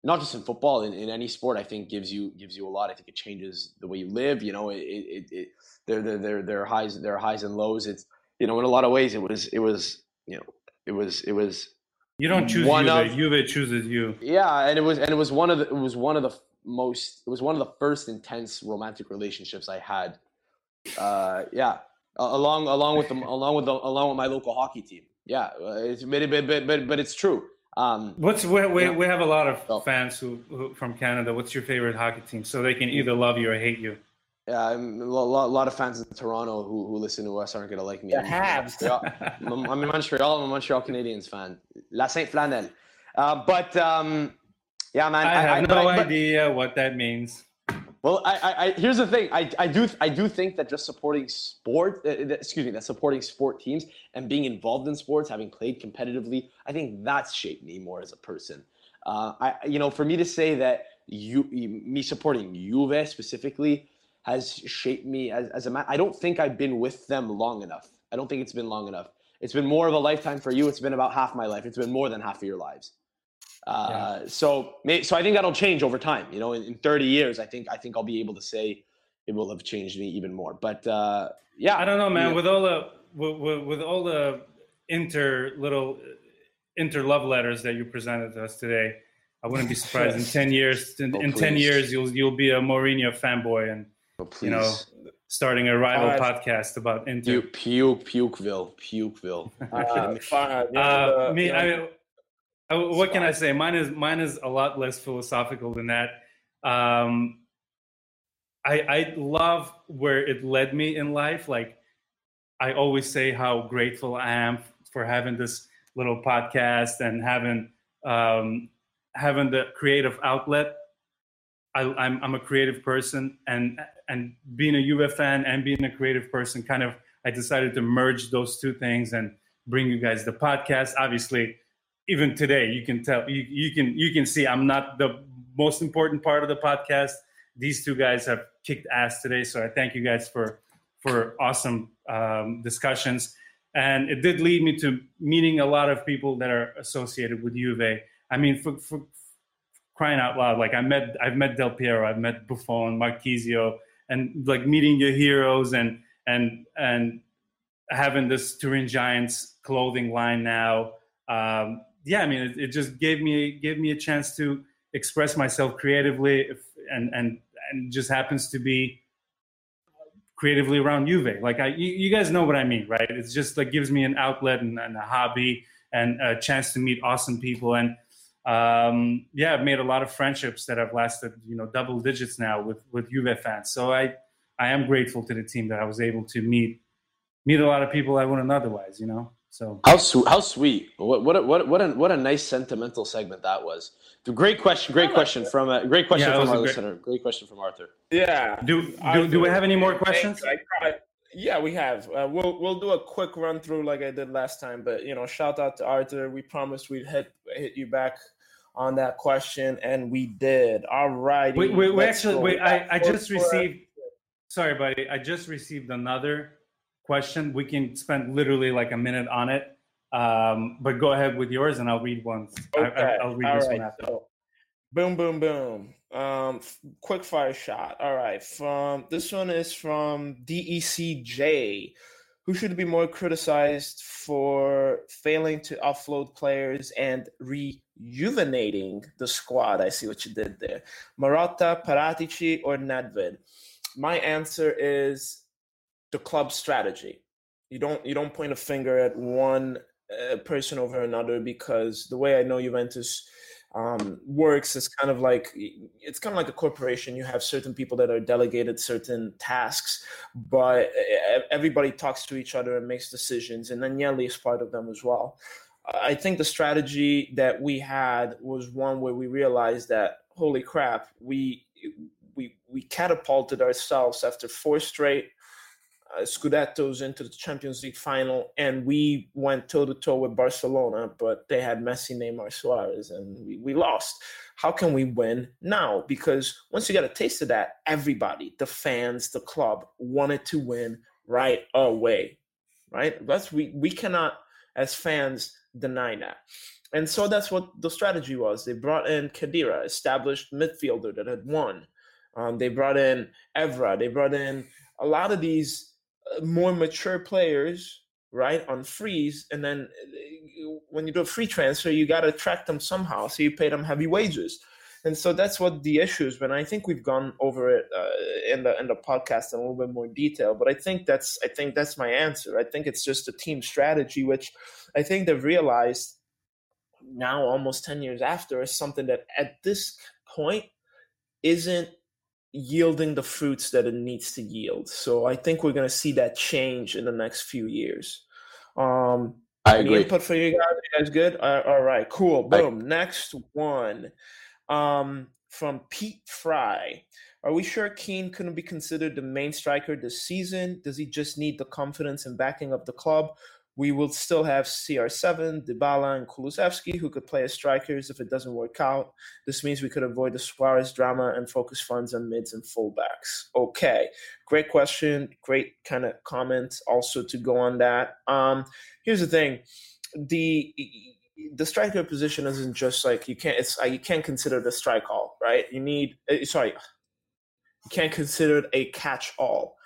Speaker 2: not just in football in, in any sport i think gives you gives you a lot i think it changes the way you live you know it, it, it there there there there are highs there are highs and lows it's you know in a lot of ways it was it was you know it was it was
Speaker 1: you don't choose one Juve. Of, Juve chooses you.
Speaker 2: Yeah, and it was and it was one of the it was one of the most it was one of the first intense romantic relationships I had. Uh, yeah, along along with the along with the, along with my local hockey team. Yeah, it's but but but but it's true. Um,
Speaker 1: What's we, we, we have a lot of fans who, who, from Canada. What's your favorite hockey team? So they can either love you or hate you.
Speaker 2: Yeah, a lot, a lot of fans in Toronto who, who listen to us aren't gonna like me.
Speaker 3: The Habs.
Speaker 2: I'm in Montreal. I'm a Montreal Canadiens fan. La Sainte Flanelle. Uh, but um, yeah, man.
Speaker 1: I, I have I, no I, idea what that means.
Speaker 2: Well, I, I, here's the thing. I, I do I do think that just supporting sport, uh, excuse me, that supporting sport teams and being involved in sports, having played competitively, I think that's shaped me more as a person. Uh, I you know, for me to say that you me supporting Juve specifically has shaped me as, as a man. I don't think I've been with them long enough. I don't think it's been long enough. It's been more of a lifetime for you. It's been about half my life. It's been more than half of your lives. Uh, yeah. So, so I think that'll change over time. You know, in, in 30 years, I think I think I'll be able to say it will have changed me even more. But uh, yeah,
Speaker 1: I don't know, man. With all the with, with all the inter little inter love letters that you presented to us today, I wouldn't be surprised in [LAUGHS] 10 years. In, oh, in 10 years, you'll you'll be a Mourinho fanboy and oh, you know starting a rival uh, podcast about Inter.
Speaker 2: Puke, Pukeville, Pukeville. [LAUGHS]
Speaker 1: Uh, fine. Yeah, uh, me, yeah. I what can I say? Mine is mine is a lot less philosophical than that. Um, I I love where it led me in life. Like I always say, how grateful I am for having this little podcast and having um, having the creative outlet. I, am I'm, I'm a creative person, and and being a Juve fan and being a creative person, kind of I decided to merge those two things and bring you guys the podcast. Obviously, even today, you can tell you you can you can see I'm not the most important part of the podcast. These two guys have kicked ass today, so I thank you guys for for awesome um, discussions. And it did lead me to meeting a lot of people that are associated with Juve. I mean, for, for crying out loud, like I met I've met Del Piero, I've met Buffon, Marchisio, and like meeting your heroes and and and having this Turin Giants clothing line now. Um, yeah, I mean, it, it, just gave me gave me a chance to express myself creatively, if, and and and just happens to be creatively around Juve. Like I, you, you, guys know what I mean, right? It's just like gives me an outlet and, and a hobby and a chance to meet awesome people. And um, yeah, I've made a lot of friendships that have lasted, you know, double digits now with with Juve fans. So I I am grateful to the team that I was able to meet meet a lot of people I wouldn't otherwise, you know. So
Speaker 2: how sweet, how sweet. What what a, what what a what a nice sentimental segment that was. Great question, great question from a great question yeah, from our great, listener. Great question from Arthur.
Speaker 3: Yeah.
Speaker 1: Do do, Arthur, do we have any more questions?
Speaker 3: yeah, we have. Uh, we'll we'll do a quick run through like I did last time. But you know, shout out to Arthur. We promised we'd hit hit you back on that question, and we did. All right.
Speaker 1: Wait, wait, wait actually, wait. I I just received. Sorry, buddy. I just received another question. We can spend literally like a minute on it. Um, but go ahead with yours, and I'll read one. Okay. I, will read All this right. one after. So,
Speaker 3: boom, boom, boom. Um, quick fire shot. All right. From this one is from DECJ, who should be more criticized for failing to offload players and rejuvenating the squad. I see what you did there. Marotta, Paratici, or Nedved. My answer is the club strategy. You don't you don't point a finger at one uh, person over another because the way I know Juventus um, works is kind of like it's kind of like a corporation. You have certain people that are delegated certain tasks, but everybody talks to each other and makes decisions, and Agnelli is part of them as well. I think the strategy that we had was one where we realized that holy crap, we we we catapulted ourselves after four straight uh, Scudettos into the Champions League final, and we went toe to toe with Barcelona, but they had Messi, Neymar, Suarez, and we, we lost. How can we win now? Because once you get a taste of that, everybody, the fans, the club, wanted to win right away. Right? That's we we cannot, as fans, deny that. And so that's what the strategy was. They brought in Khedira, established midfielder that had won. Um, they brought in Evra. They brought in a lot of these more mature players right on freeze and then uh, when you do a free transfer you got to attract them somehow so you pay them heavy wages. And so that's what the issue is but i think we've gone over it uh, in the in the podcast in a little bit more detail but i think that's i think that's my answer. I think it's just a team strategy which i think they've realized now almost 10 years after is something that at this point isn't yielding the fruits that it needs to yield. So I think we're going to see that change in the next few years. Um,
Speaker 2: I agree.
Speaker 3: Input for you guys? You guys good? Uh, all right, cool. Boom. I... Next one um, from Pete Fry. Are we sure Kean couldn't be considered the main striker this season? Does he just need the confidence and backing of the club? We will still have CR7, Dybala, and Kulusevski who could play as strikers if it doesn't work out. This means we could avoid the Suarez drama and focus funds on mids and fullbacks. Okay, great question. Great kind of comment also to go on that. Um, here's the thing: the the striker position isn't just like you can't. It's uh, you can't consider the strike all right. You need uh, sorry, you can't consider it a catch all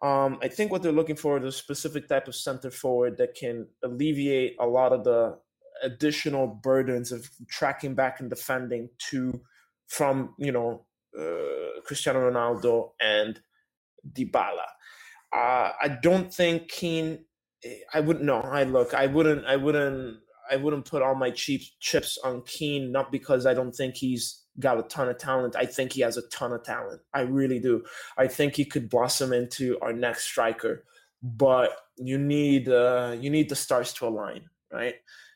Speaker 3: um, I think what they're looking for is a specific type of center forward that can alleviate a lot of the additional burdens of tracking back and defending to from you know uh, Cristiano Ronaldo and Dybala. Uh, I don't think Kean. I wouldn't know. I look. I wouldn't. I wouldn't. I wouldn't put all my cheap chips on Kean, Not because I don't think he's got a ton of talent. I think he has a ton of talent. I really do. I think he could blossom into our next striker. But you need uh, you need the stars to align, right?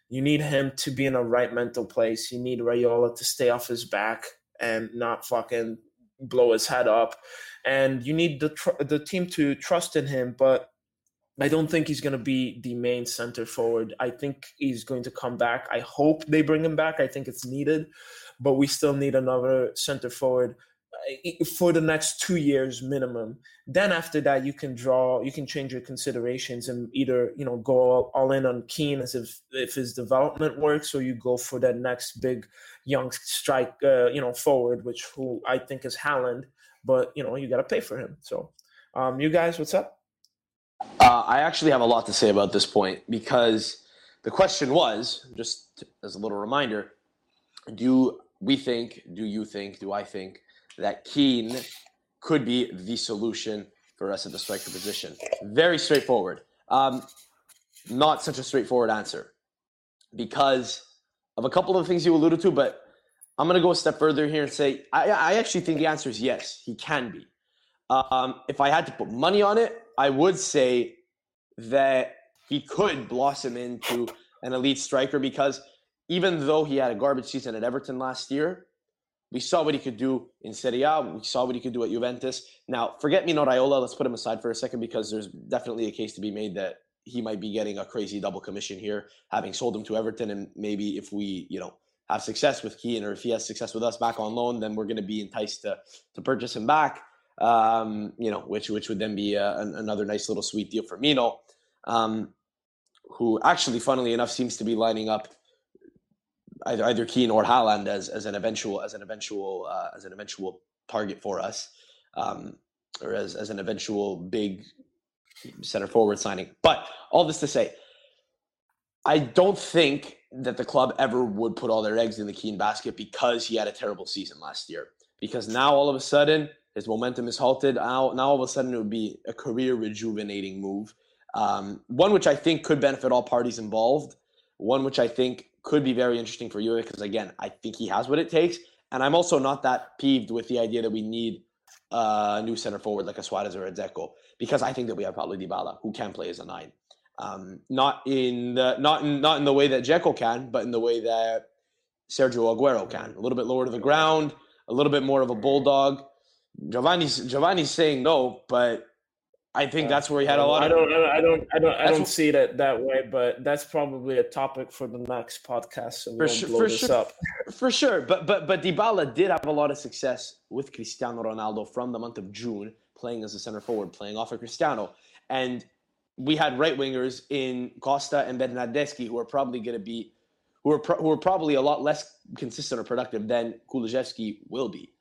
Speaker 3: You need him to be in a right mental place. You need Raiola to stay off his back and not fucking blow his head up. And you need the tr- the team to trust in him. But I don't think he's going to be the main center forward. I think he's going to come back. I hope they bring him back. I think it's needed, but we still need another center forward uh, for the next two years minimum. Then after that, you can draw, you can change your considerations and either you know go all, all in on Kean as if if his development works, or you go for that next big young strike, uh, you know, forward, which who I think is Haaland. but you know you got to pay for him. So, um, you guys, what's up?
Speaker 2: Uh, I actually have a lot to say about this point because the question was just as a little reminder: Do we think? Do you think? Do I think that Kean could be the solution for us at the striker position? Very straightforward. Um, not such a straightforward answer because of a couple of things you alluded to, but I'm going to go a step further here and say I, I actually think the answer is yes, he can be. Um, if I had to put money on it, I would say that he could blossom into an elite striker because even though he had a garbage season at Everton last year, we saw what he could do in Serie A. We saw what he could do at Juventus. Now, forget Mino Raiola. Let's put him aside for a second because there's definitely a case to be made that he might be getting a crazy double commission here, having sold him to Everton. And maybe if we, you know, have success with Kean or if he has success with us back on loan, then we're going to be enticed to to purchase him back um, you know, which which would then be a, an, another nice little sweet deal for Mino, um, who actually, funnily enough, seems to be lining up either either Kean or Haaland as as an eventual as an eventual uh, as an eventual target for us, um, or as as an eventual big center forward signing. But all this to say, I don't think that the club ever would put all their eggs in the Kean basket because he had a terrible season last year. Because now all of a sudden his momentum is halted. Now, now all of a sudden it would be a career rejuvenating move. Um, one which I think could benefit all parties involved. One which I think could be very interesting for you because again, I think he has what it takes. And I'm also not that peeved with the idea that we need a new center forward like a Suarez or a Dzeko because I think that we have Paulo Dybala who can play as a nine. Um, not in the not in not in the way that Dzeko can, but in the way that Sergio Aguero can. A little bit lower to the ground, a little bit more of a bulldog. Giovanni's Giovanni's saying no, but I think that's where he had a lot.
Speaker 3: I don't, I don't, I don't, I don't see it that way. But that's probably a topic for the next podcast. So for sure, for
Speaker 2: sure, [LAUGHS] for sure. But but but Dybala did have a lot of success with Cristiano Ronaldo from the month of June, playing as a center forward, playing off of Cristiano, and we had right wingers in Costa and Bernardeschi who are probably going to be, who are pro- who are probably a lot less consistent or productive than Kulusevski will be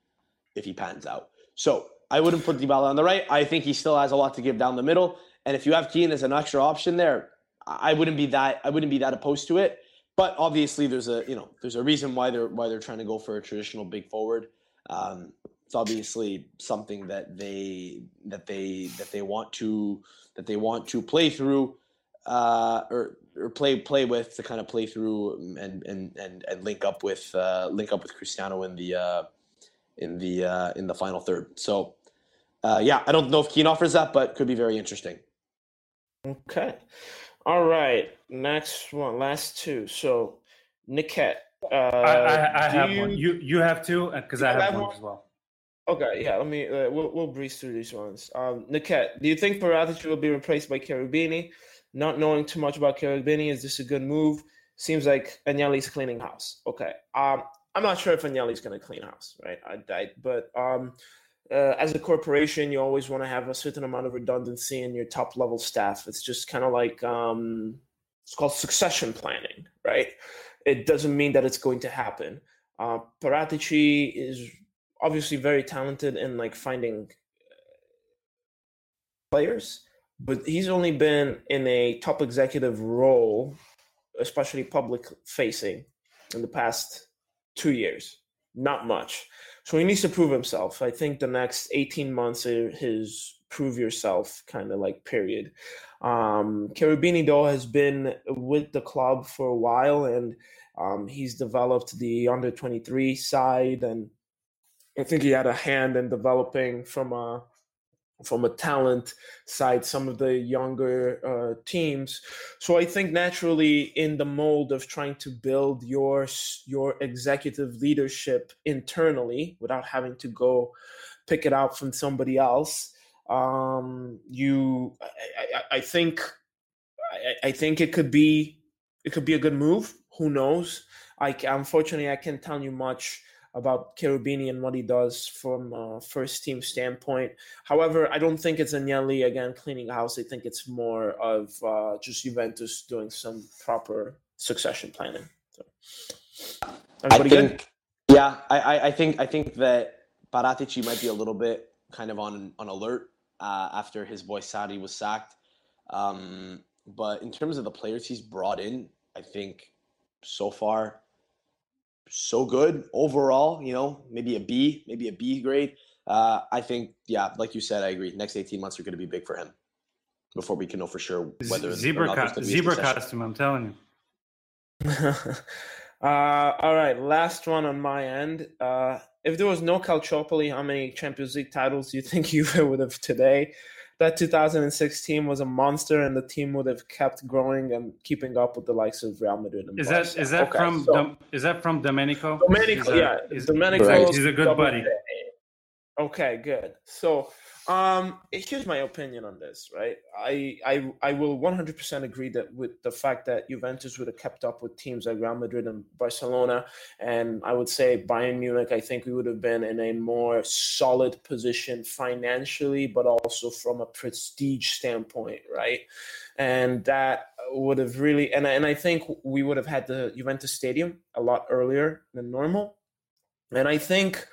Speaker 2: if he pans out. So I wouldn't put Dybala on the right. I think he still has a lot to give down the middle. And if you have Kean as an extra option there, I wouldn't be that I wouldn't be that opposed to it. But obviously, there's a you know there's a reason why they're why they're trying to go for a traditional big forward. Um, it's obviously something that they that they that they want to that they want to play through uh, or or play play with to kind of play through and and and, and link up with uh, link up with Cristiano in the uh, in the uh, in the final third. So uh, yeah, I don't know if Kean offers that, but could be very interesting.
Speaker 3: Okay, all right. Next one, last two. So Niket.
Speaker 1: Uh, I, I, I have you, one. You you have two because I have one, one, as well.
Speaker 3: Okay, yeah. Let me. Uh, we'll we'll breeze through these ones. Um, Niket, do you think Paratici will be replaced by Cherubini? Not knowing too much about Cherubini, is this a good move? Seems like Agnelli's cleaning house. Okay. Um, I'm not sure if Agnelli's going to clean house, right? I, I but um, uh, as a corporation, you always want to have a certain amount of redundancy in your top level staff. It's just kind of like um, it's called succession planning, right? It doesn't mean that it's going to happen. Uh, Paratici is obviously very talented in like finding uh, players, but he's only been in a top executive role, especially public facing, in the past two years, not much. So he needs to prove himself. I think the next 18 months is his prove yourself kind of like period. Um, Cherubini, though, has been with the club for a while and um, he's developed the under 23 side. And I think he had a hand in developing from a from a talent side some of the younger uh, teams so i think naturally in the mold of trying to build your your executive leadership internally without having to go pick it out from somebody else Um, you, I, I, I think, I, I think it could be, it could be a good move. Who knows? I unfortunately I can't tell you much about Cherubini and what he does from a first team standpoint. However, I don't think it's Agnelli again cleaning house. I think it's more of uh, just Juventus doing some proper succession planning. So,
Speaker 2: I think, good? yeah, I, I think I think that Paratici might be a little bit kind of on on alert uh, after his boy Sarri was sacked. Um, but in terms of the players he's brought in, I think so far so good overall. You know, maybe a B, maybe a B grade. Uh, I think, yeah, like you said, I agree. Next eighteen months are going to be big for him before we can know for sure whether
Speaker 1: zebra co- zebra costume. I'm telling
Speaker 3: you. [LAUGHS] uh, all right, last one on my end. Uh, if there was no Calciopoli, how many Champions League titles do you think [LAUGHS] you would have today? That 2006 team was a monster, and the team would have kept growing and keeping up with the likes of Real Madrid. And
Speaker 1: is that is that okay, from so, is that from Domenico?
Speaker 3: Domenico, yeah, is, Domenico.
Speaker 1: He's a good buddy.
Speaker 3: Okay, good. So um, here's my opinion on this, right? I I I will 100% agree that with the fact that Juventus would have kept up with teams like Real Madrid and Barcelona, and I would say Bayern Munich. I think we would have been in a more solid position financially, but also from a prestige standpoint, right? And that would have really, and and I think we would have had the Juventus Stadium a lot earlier than normal, and I think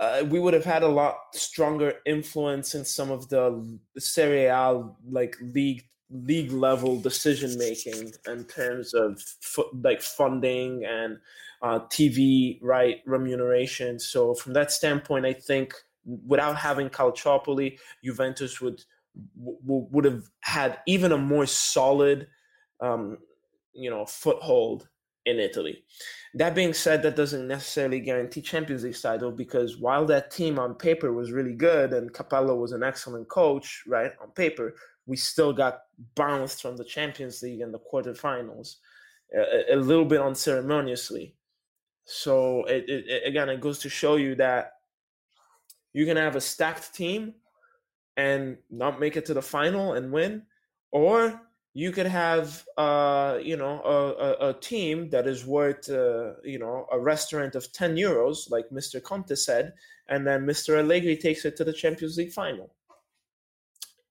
Speaker 3: uh, we would have had a lot stronger influence in some of the Serie A like league league level decision making in terms of like funding and uh, TV right remuneration. So from that standpoint, I think without having Calciopoli, Juventus would w- would have had even a more solid, um, you know, foothold in Italy. That being said, that doesn't necessarily guarantee Champions League title because while that team on paper was really good and Capello was an excellent coach, right, on paper, we still got bounced from the Champions League in the quarterfinals a, a little bit unceremoniously. So it, it, again, it goes to show you that you can have a stacked team and not make it to the final and win, or you could have uh, you know a, a, team that is worth uh, you know a restaurant of 10 euros like mr conte said and then mr allegri takes it to the champions league final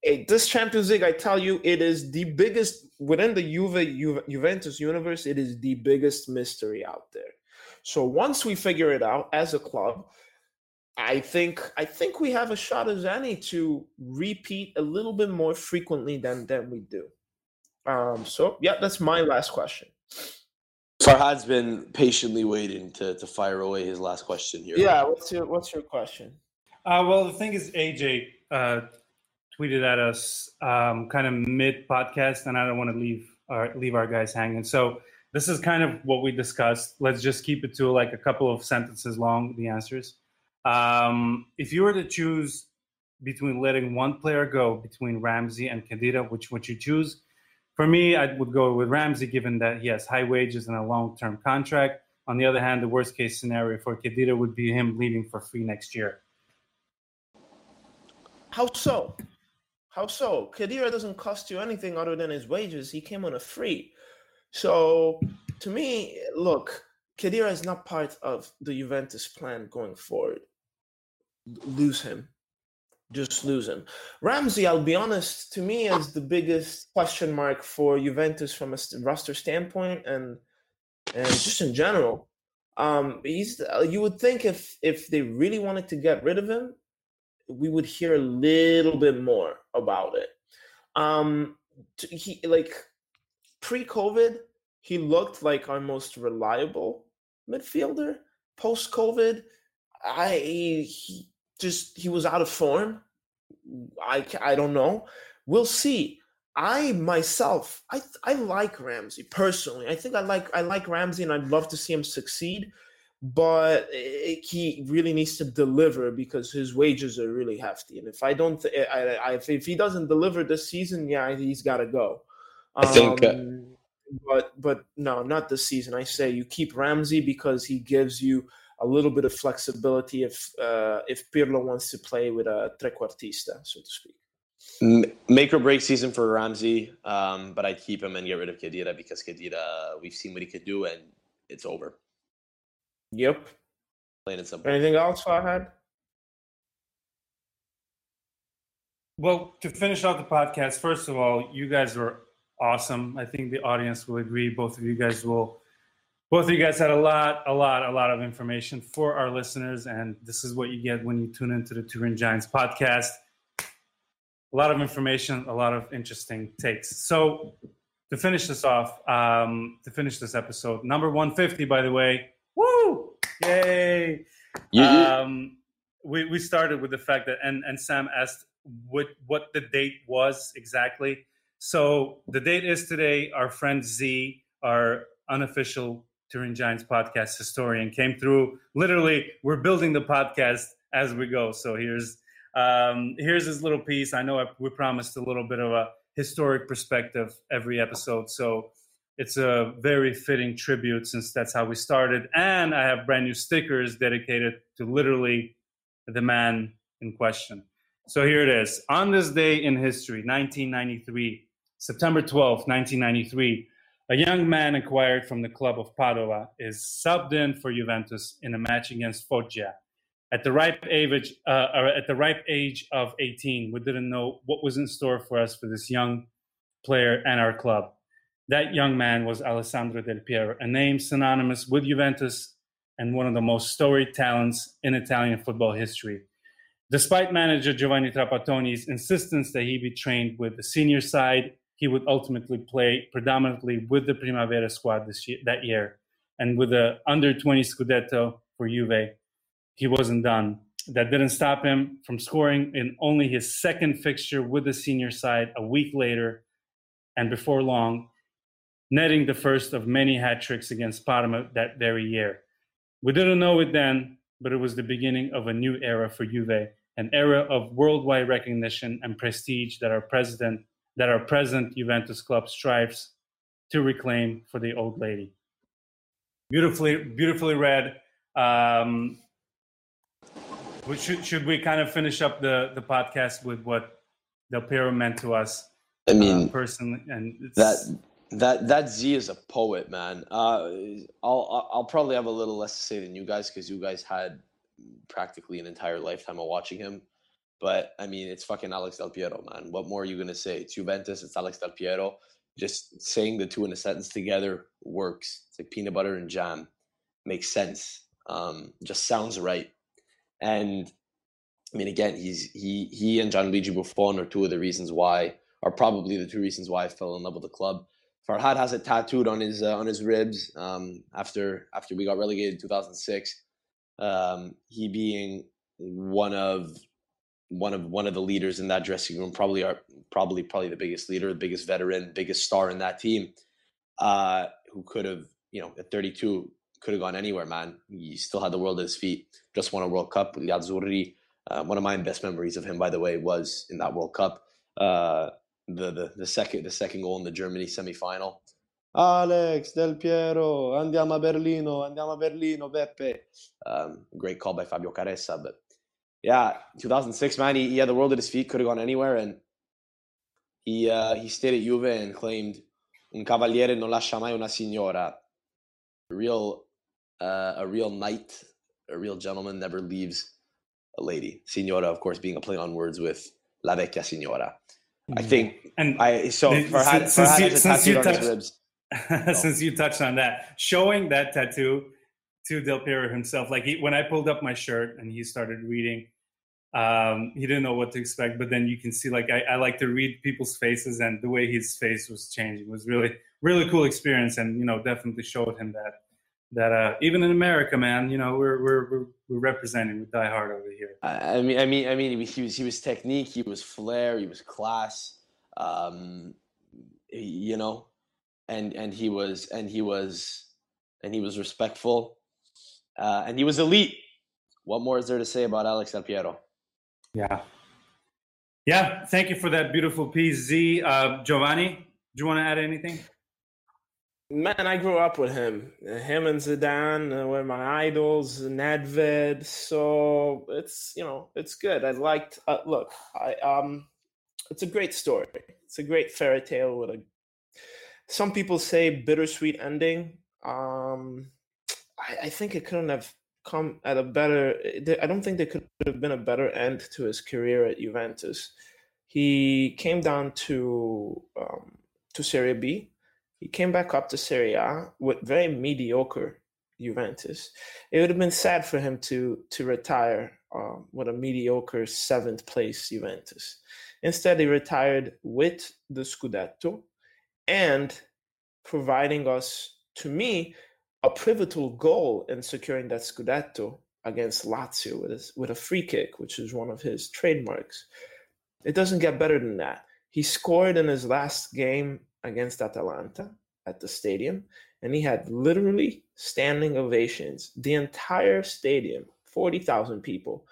Speaker 3: hey, this champions league i tell you it is the biggest within the Juve, juventus universe it is the biggest mystery out there so once we figure it out as a club I think I think we have a shot as any to repeat a little bit more frequently than than we do. Um, so yeah, that's my last question.
Speaker 2: Farhad's been patiently waiting to, to fire away his last question here.
Speaker 3: Yeah, what's your what's your question?
Speaker 1: Uh, well, the thing is, AJ uh, tweeted at us um, kind of mid podcast, and I don't want to leave our leave our guys hanging. So this is kind of what we discussed. Let's just keep it to like a couple of sentences long. The answers. Um, if you were to choose between letting one player go between Ramsey and Khedira, which would you choose? For me, I would go with Ramsey, given that he has high wages and a long-term contract. On the other hand, the worst-case scenario for Khedira would be him leaving for free next year.
Speaker 3: How so? How so? Khedira doesn't cost you anything other than his wages. He came on a free. So, to me, look, Khedira is not part of the Juventus plan going forward. Lose him just him. Ramsey, I'll be honest, to me is the biggest question mark for Juventus from a roster standpoint and and just in general. Um, he's uh, you would think if if they really wanted to get rid of him, we would hear a little bit more about it. Um, he like pre-COVID, he looked like our most reliable midfielder. Post-COVID, I he, just he was out of form. I I don't know. We'll see. I myself, I I like Ramsey personally. I think I like I like Ramsey, and I'd love to see him succeed. But it, he really needs to deliver because his wages are really hefty. And if I don't, I, I, if he doesn't deliver this season, yeah, he's got to go.
Speaker 2: Um, I think. Uh, um,
Speaker 3: but but no, not this season. I say you keep Ramsey because he gives you a little bit of flexibility if uh, if Pirlo wants to play with a trequartista, so to speak.
Speaker 2: Make or break season for Ramsey, um, but I'd keep him and get rid of Khedira because Khedira, we've seen what he could do, and it's over.
Speaker 3: Yep.
Speaker 2: Plain and simple.
Speaker 3: Anything else, Farhad?
Speaker 1: Well, to finish out the podcast, first of all, you guys were awesome. I think the audience will agree. Both of you guys will. Both of you guys had a lot, a lot, a lot of information for our listeners, and this is what you get when you tune into the Turin Giants podcast. A lot of information, a lot of interesting takes. So, to finish this off, um, to finish this episode, number 150, by the way, woo, yay!
Speaker 2: You-
Speaker 1: Um, we, we started with the fact that, and, and Sam asked what what the date was exactly. So the date is today. Our friend Z, our unofficial Turin Giants podcast historian, came through. Literally, we're building the podcast as we go. So here's um, here's his little piece. I know I, we promised a little bit of a historic perspective every episode, so it's a very fitting tribute since that's how we started. And I have brand new stickers dedicated to literally the man in question. So here it is. On this day in history, 1993, September 12th, 1993, a young man acquired from the club of Padova is subbed in for Juventus in a match against Foggia. At the ripe age, uh, or at the ripe age of 18, we didn't know what was in store for us for this young player and our club. That young man was Alessandro Del Piero, a name synonymous with Juventus and one of the most storied talents in Italian football history. Despite manager Giovanni Trapattoni's insistence that he be trained with the senior side, he would ultimately play predominantly with the Primavera squad this year, that year. And with the under 20 Scudetto for Juve, he wasn't done. That didn't stop him from scoring in only his second fixture with the senior side a week later, and before long, netting the first of many hat tricks against Parma that very year. We didn't know it then, but it was the beginning of a new era for Juve, an era of worldwide recognition and prestige that our president, that our present Juventus club strives to reclaim for the old lady. Beautifully, beautifully read. Um, should should we kind of finish up the the podcast with what Del Piero meant to us
Speaker 2: I
Speaker 1: uh,
Speaker 2: mean,
Speaker 1: personally, and it's,
Speaker 2: that that that Z is a poet, man. Uh, I'll I'll- I'll probably have a little less to say than you guys because you guys had practically an entire lifetime of watching him. But I mean, it's fucking Alex Del Piero, man. What more are you gonna say? It's Juventus. It's Alex Del Piero. Just saying the two in a sentence together works. It's like peanut butter and jam. Makes sense. Um, just sounds right. And I mean, again, he's he he and Gianluigi Buffon are two of the reasons why, are probably the two reasons why I fell in love with the club. Farhad has it tattooed on his uh, on his ribs um, after after we got relegated in 2006. Um, he being one of one of one of the leaders in that dressing room, probably are probably probably the biggest leader, the biggest veteran, biggest star in that team, uh, who could have you know at 32 could have gone anywhere, man. He still had the world at his feet. Just won a World Cup the Uh, one of my best memories of him, by the way, was in that World Cup. Uh, the, the the second the second goal in the Germany semifinal. Alex Del Piero, andiamo a Berlino, andiamo a Berlino, Pepe. Um, great call by Fabio Caressa, but yeah, 2006, man, he, he had the world at his feet, could have gone anywhere, and he uh, he stayed at Juve and claimed un cavaliere non lascia mai una signora. A real uh, a real knight, a real gentleman never leaves a lady. Signora, of course, being a play on words with la vecchia signora. I think
Speaker 1: and
Speaker 2: I so
Speaker 1: Since-
Speaker 2: Farhad,
Speaker 1: since
Speaker 2: Farhad
Speaker 1: you- since you
Speaker 2: tattooed on his
Speaker 1: touched- [LAUGHS] since you touched on that, showing that tattoo to Del Piero himself, like he, when I pulled up my shirt and he started reading, um, he didn't know what to expect. But then you can see, like I, I like to read people's faces, and the way his face was changing was really, really cool experience, and you know, definitely showed him that that uh, even in America, man, you know, we're we're we're, we're representing, we die hard over here.
Speaker 2: I mean, I mean, I mean, he was he was, technique, he was flair, he was class, um, you know, and and he was and he was and he was respectful, uh, and he was elite. What more is there to say about Alex Del Piero?
Speaker 1: Yeah. Yeah. Thank you for that beautiful piece, Z. Uh, Giovanni, do you want to add anything?
Speaker 3: Man, I grew up with him. Uh, Him and Zidane uh, were my idols. Nedved. So it's you know it's good. I liked. Uh, look, I um, it's a great story. It's a great fairy tale with a some people say bittersweet ending. Um, I, I think it couldn't have come at a better. I don't think there could have been a better end to his career at Juventus. He came down to um, to Serie B. He came back up to Serie A with very mediocre Juventus. It would have been sad for him to to retire uh, with a mediocre seventh place Juventus. Instead, he retired with the Scudetto and providing us, to me, a pivotal goal in securing that Scudetto against Lazio with, his, with a free kick, which is one of his trademarks. It doesn't get better than that. He scored in his last game against Atalanta at the stadium, and he had literally standing ovations. The entire stadium, 40,000 people,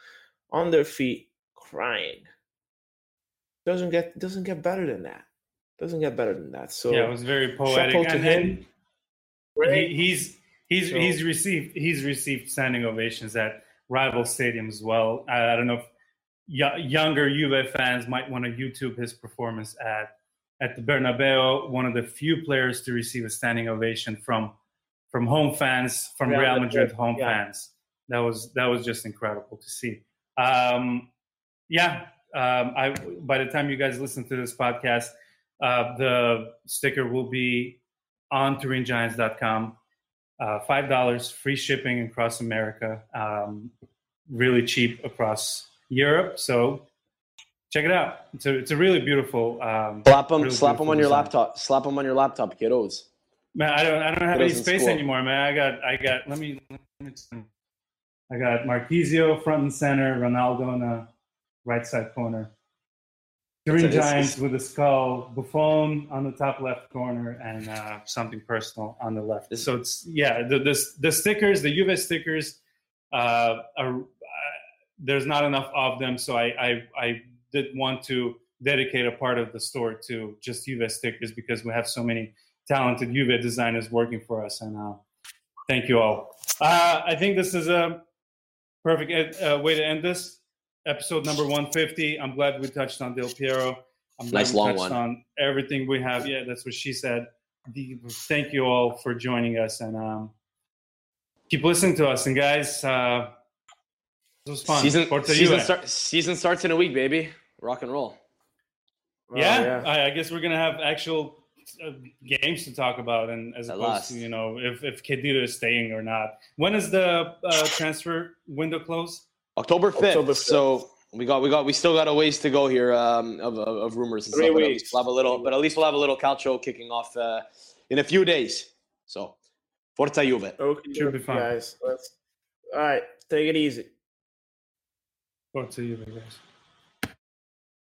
Speaker 3: on their feet crying. Doesn't get doesn't get better than that. Doesn't get better than that. So
Speaker 1: yeah, it was very poetic. to And, him. He, he's he's so, he's received he's received standing ovations at rival stadiums as well. I, I don't know if y- younger Juve fans might want to YouTube his performance at at the Bernabeu. One of the few players to receive a standing ovation from from home fans, from Real, Real Madrid home yeah. fans. That was that was just incredible to see. Um, yeah, um, I by the time you guys listen to this podcast, uh, the sticker will be on TurinGiants.com. Uh, Five dollars, free shipping across America. Um, really cheap across Europe. So check it out. It's a it's a really beautiful. Um,
Speaker 2: slap them, really slap them on your design. laptop. Slap them on your laptop, kiddos.
Speaker 1: Man, I don't I don't have any space anymore, man. I got I got. Let me. Let me I got Marchisio front and center, Ronaldo in the right side corner. Turin Giants with a skull, Buffon on the top left corner, and uh, something personal on the left. So it's yeah, the the, the stickers, the Juve stickers, uh, are uh, there's not enough of them. So I, I I did want to dedicate a part of the store to just Juve stickers because we have so many talented Juve designers working for us, and uh, thank you all. Uh, I think this is a perfect uh, way to end this episode number 150. I'm glad we touched on Del Piero. I'm
Speaker 2: nice
Speaker 1: glad
Speaker 2: we
Speaker 1: long
Speaker 2: touched
Speaker 1: one. on everything we have. Yeah, that's what she said. Thank you all for joining us and um, keep listening to us. And guys, uh, this was fun.
Speaker 2: Season, season, start, season starts in a week, baby. Rock and roll.
Speaker 1: yeah, yeah. I, I, guess we're gonna have actual uh, games to talk about, and as At opposed last. to you know if if Khedira is staying or not. When is the uh, transfer window close?
Speaker 2: October fifth. So we got we got we still got a ways to go here um, of, of, of, rumors and Three stuff. Weeks. But we'll have a little, but at least we'll have a little calcio kicking off uh, in a few days. So, Forza Juve.
Speaker 3: Okay, should be fun, guys. Let's, all right, take it easy.
Speaker 1: Forza Juve, guys.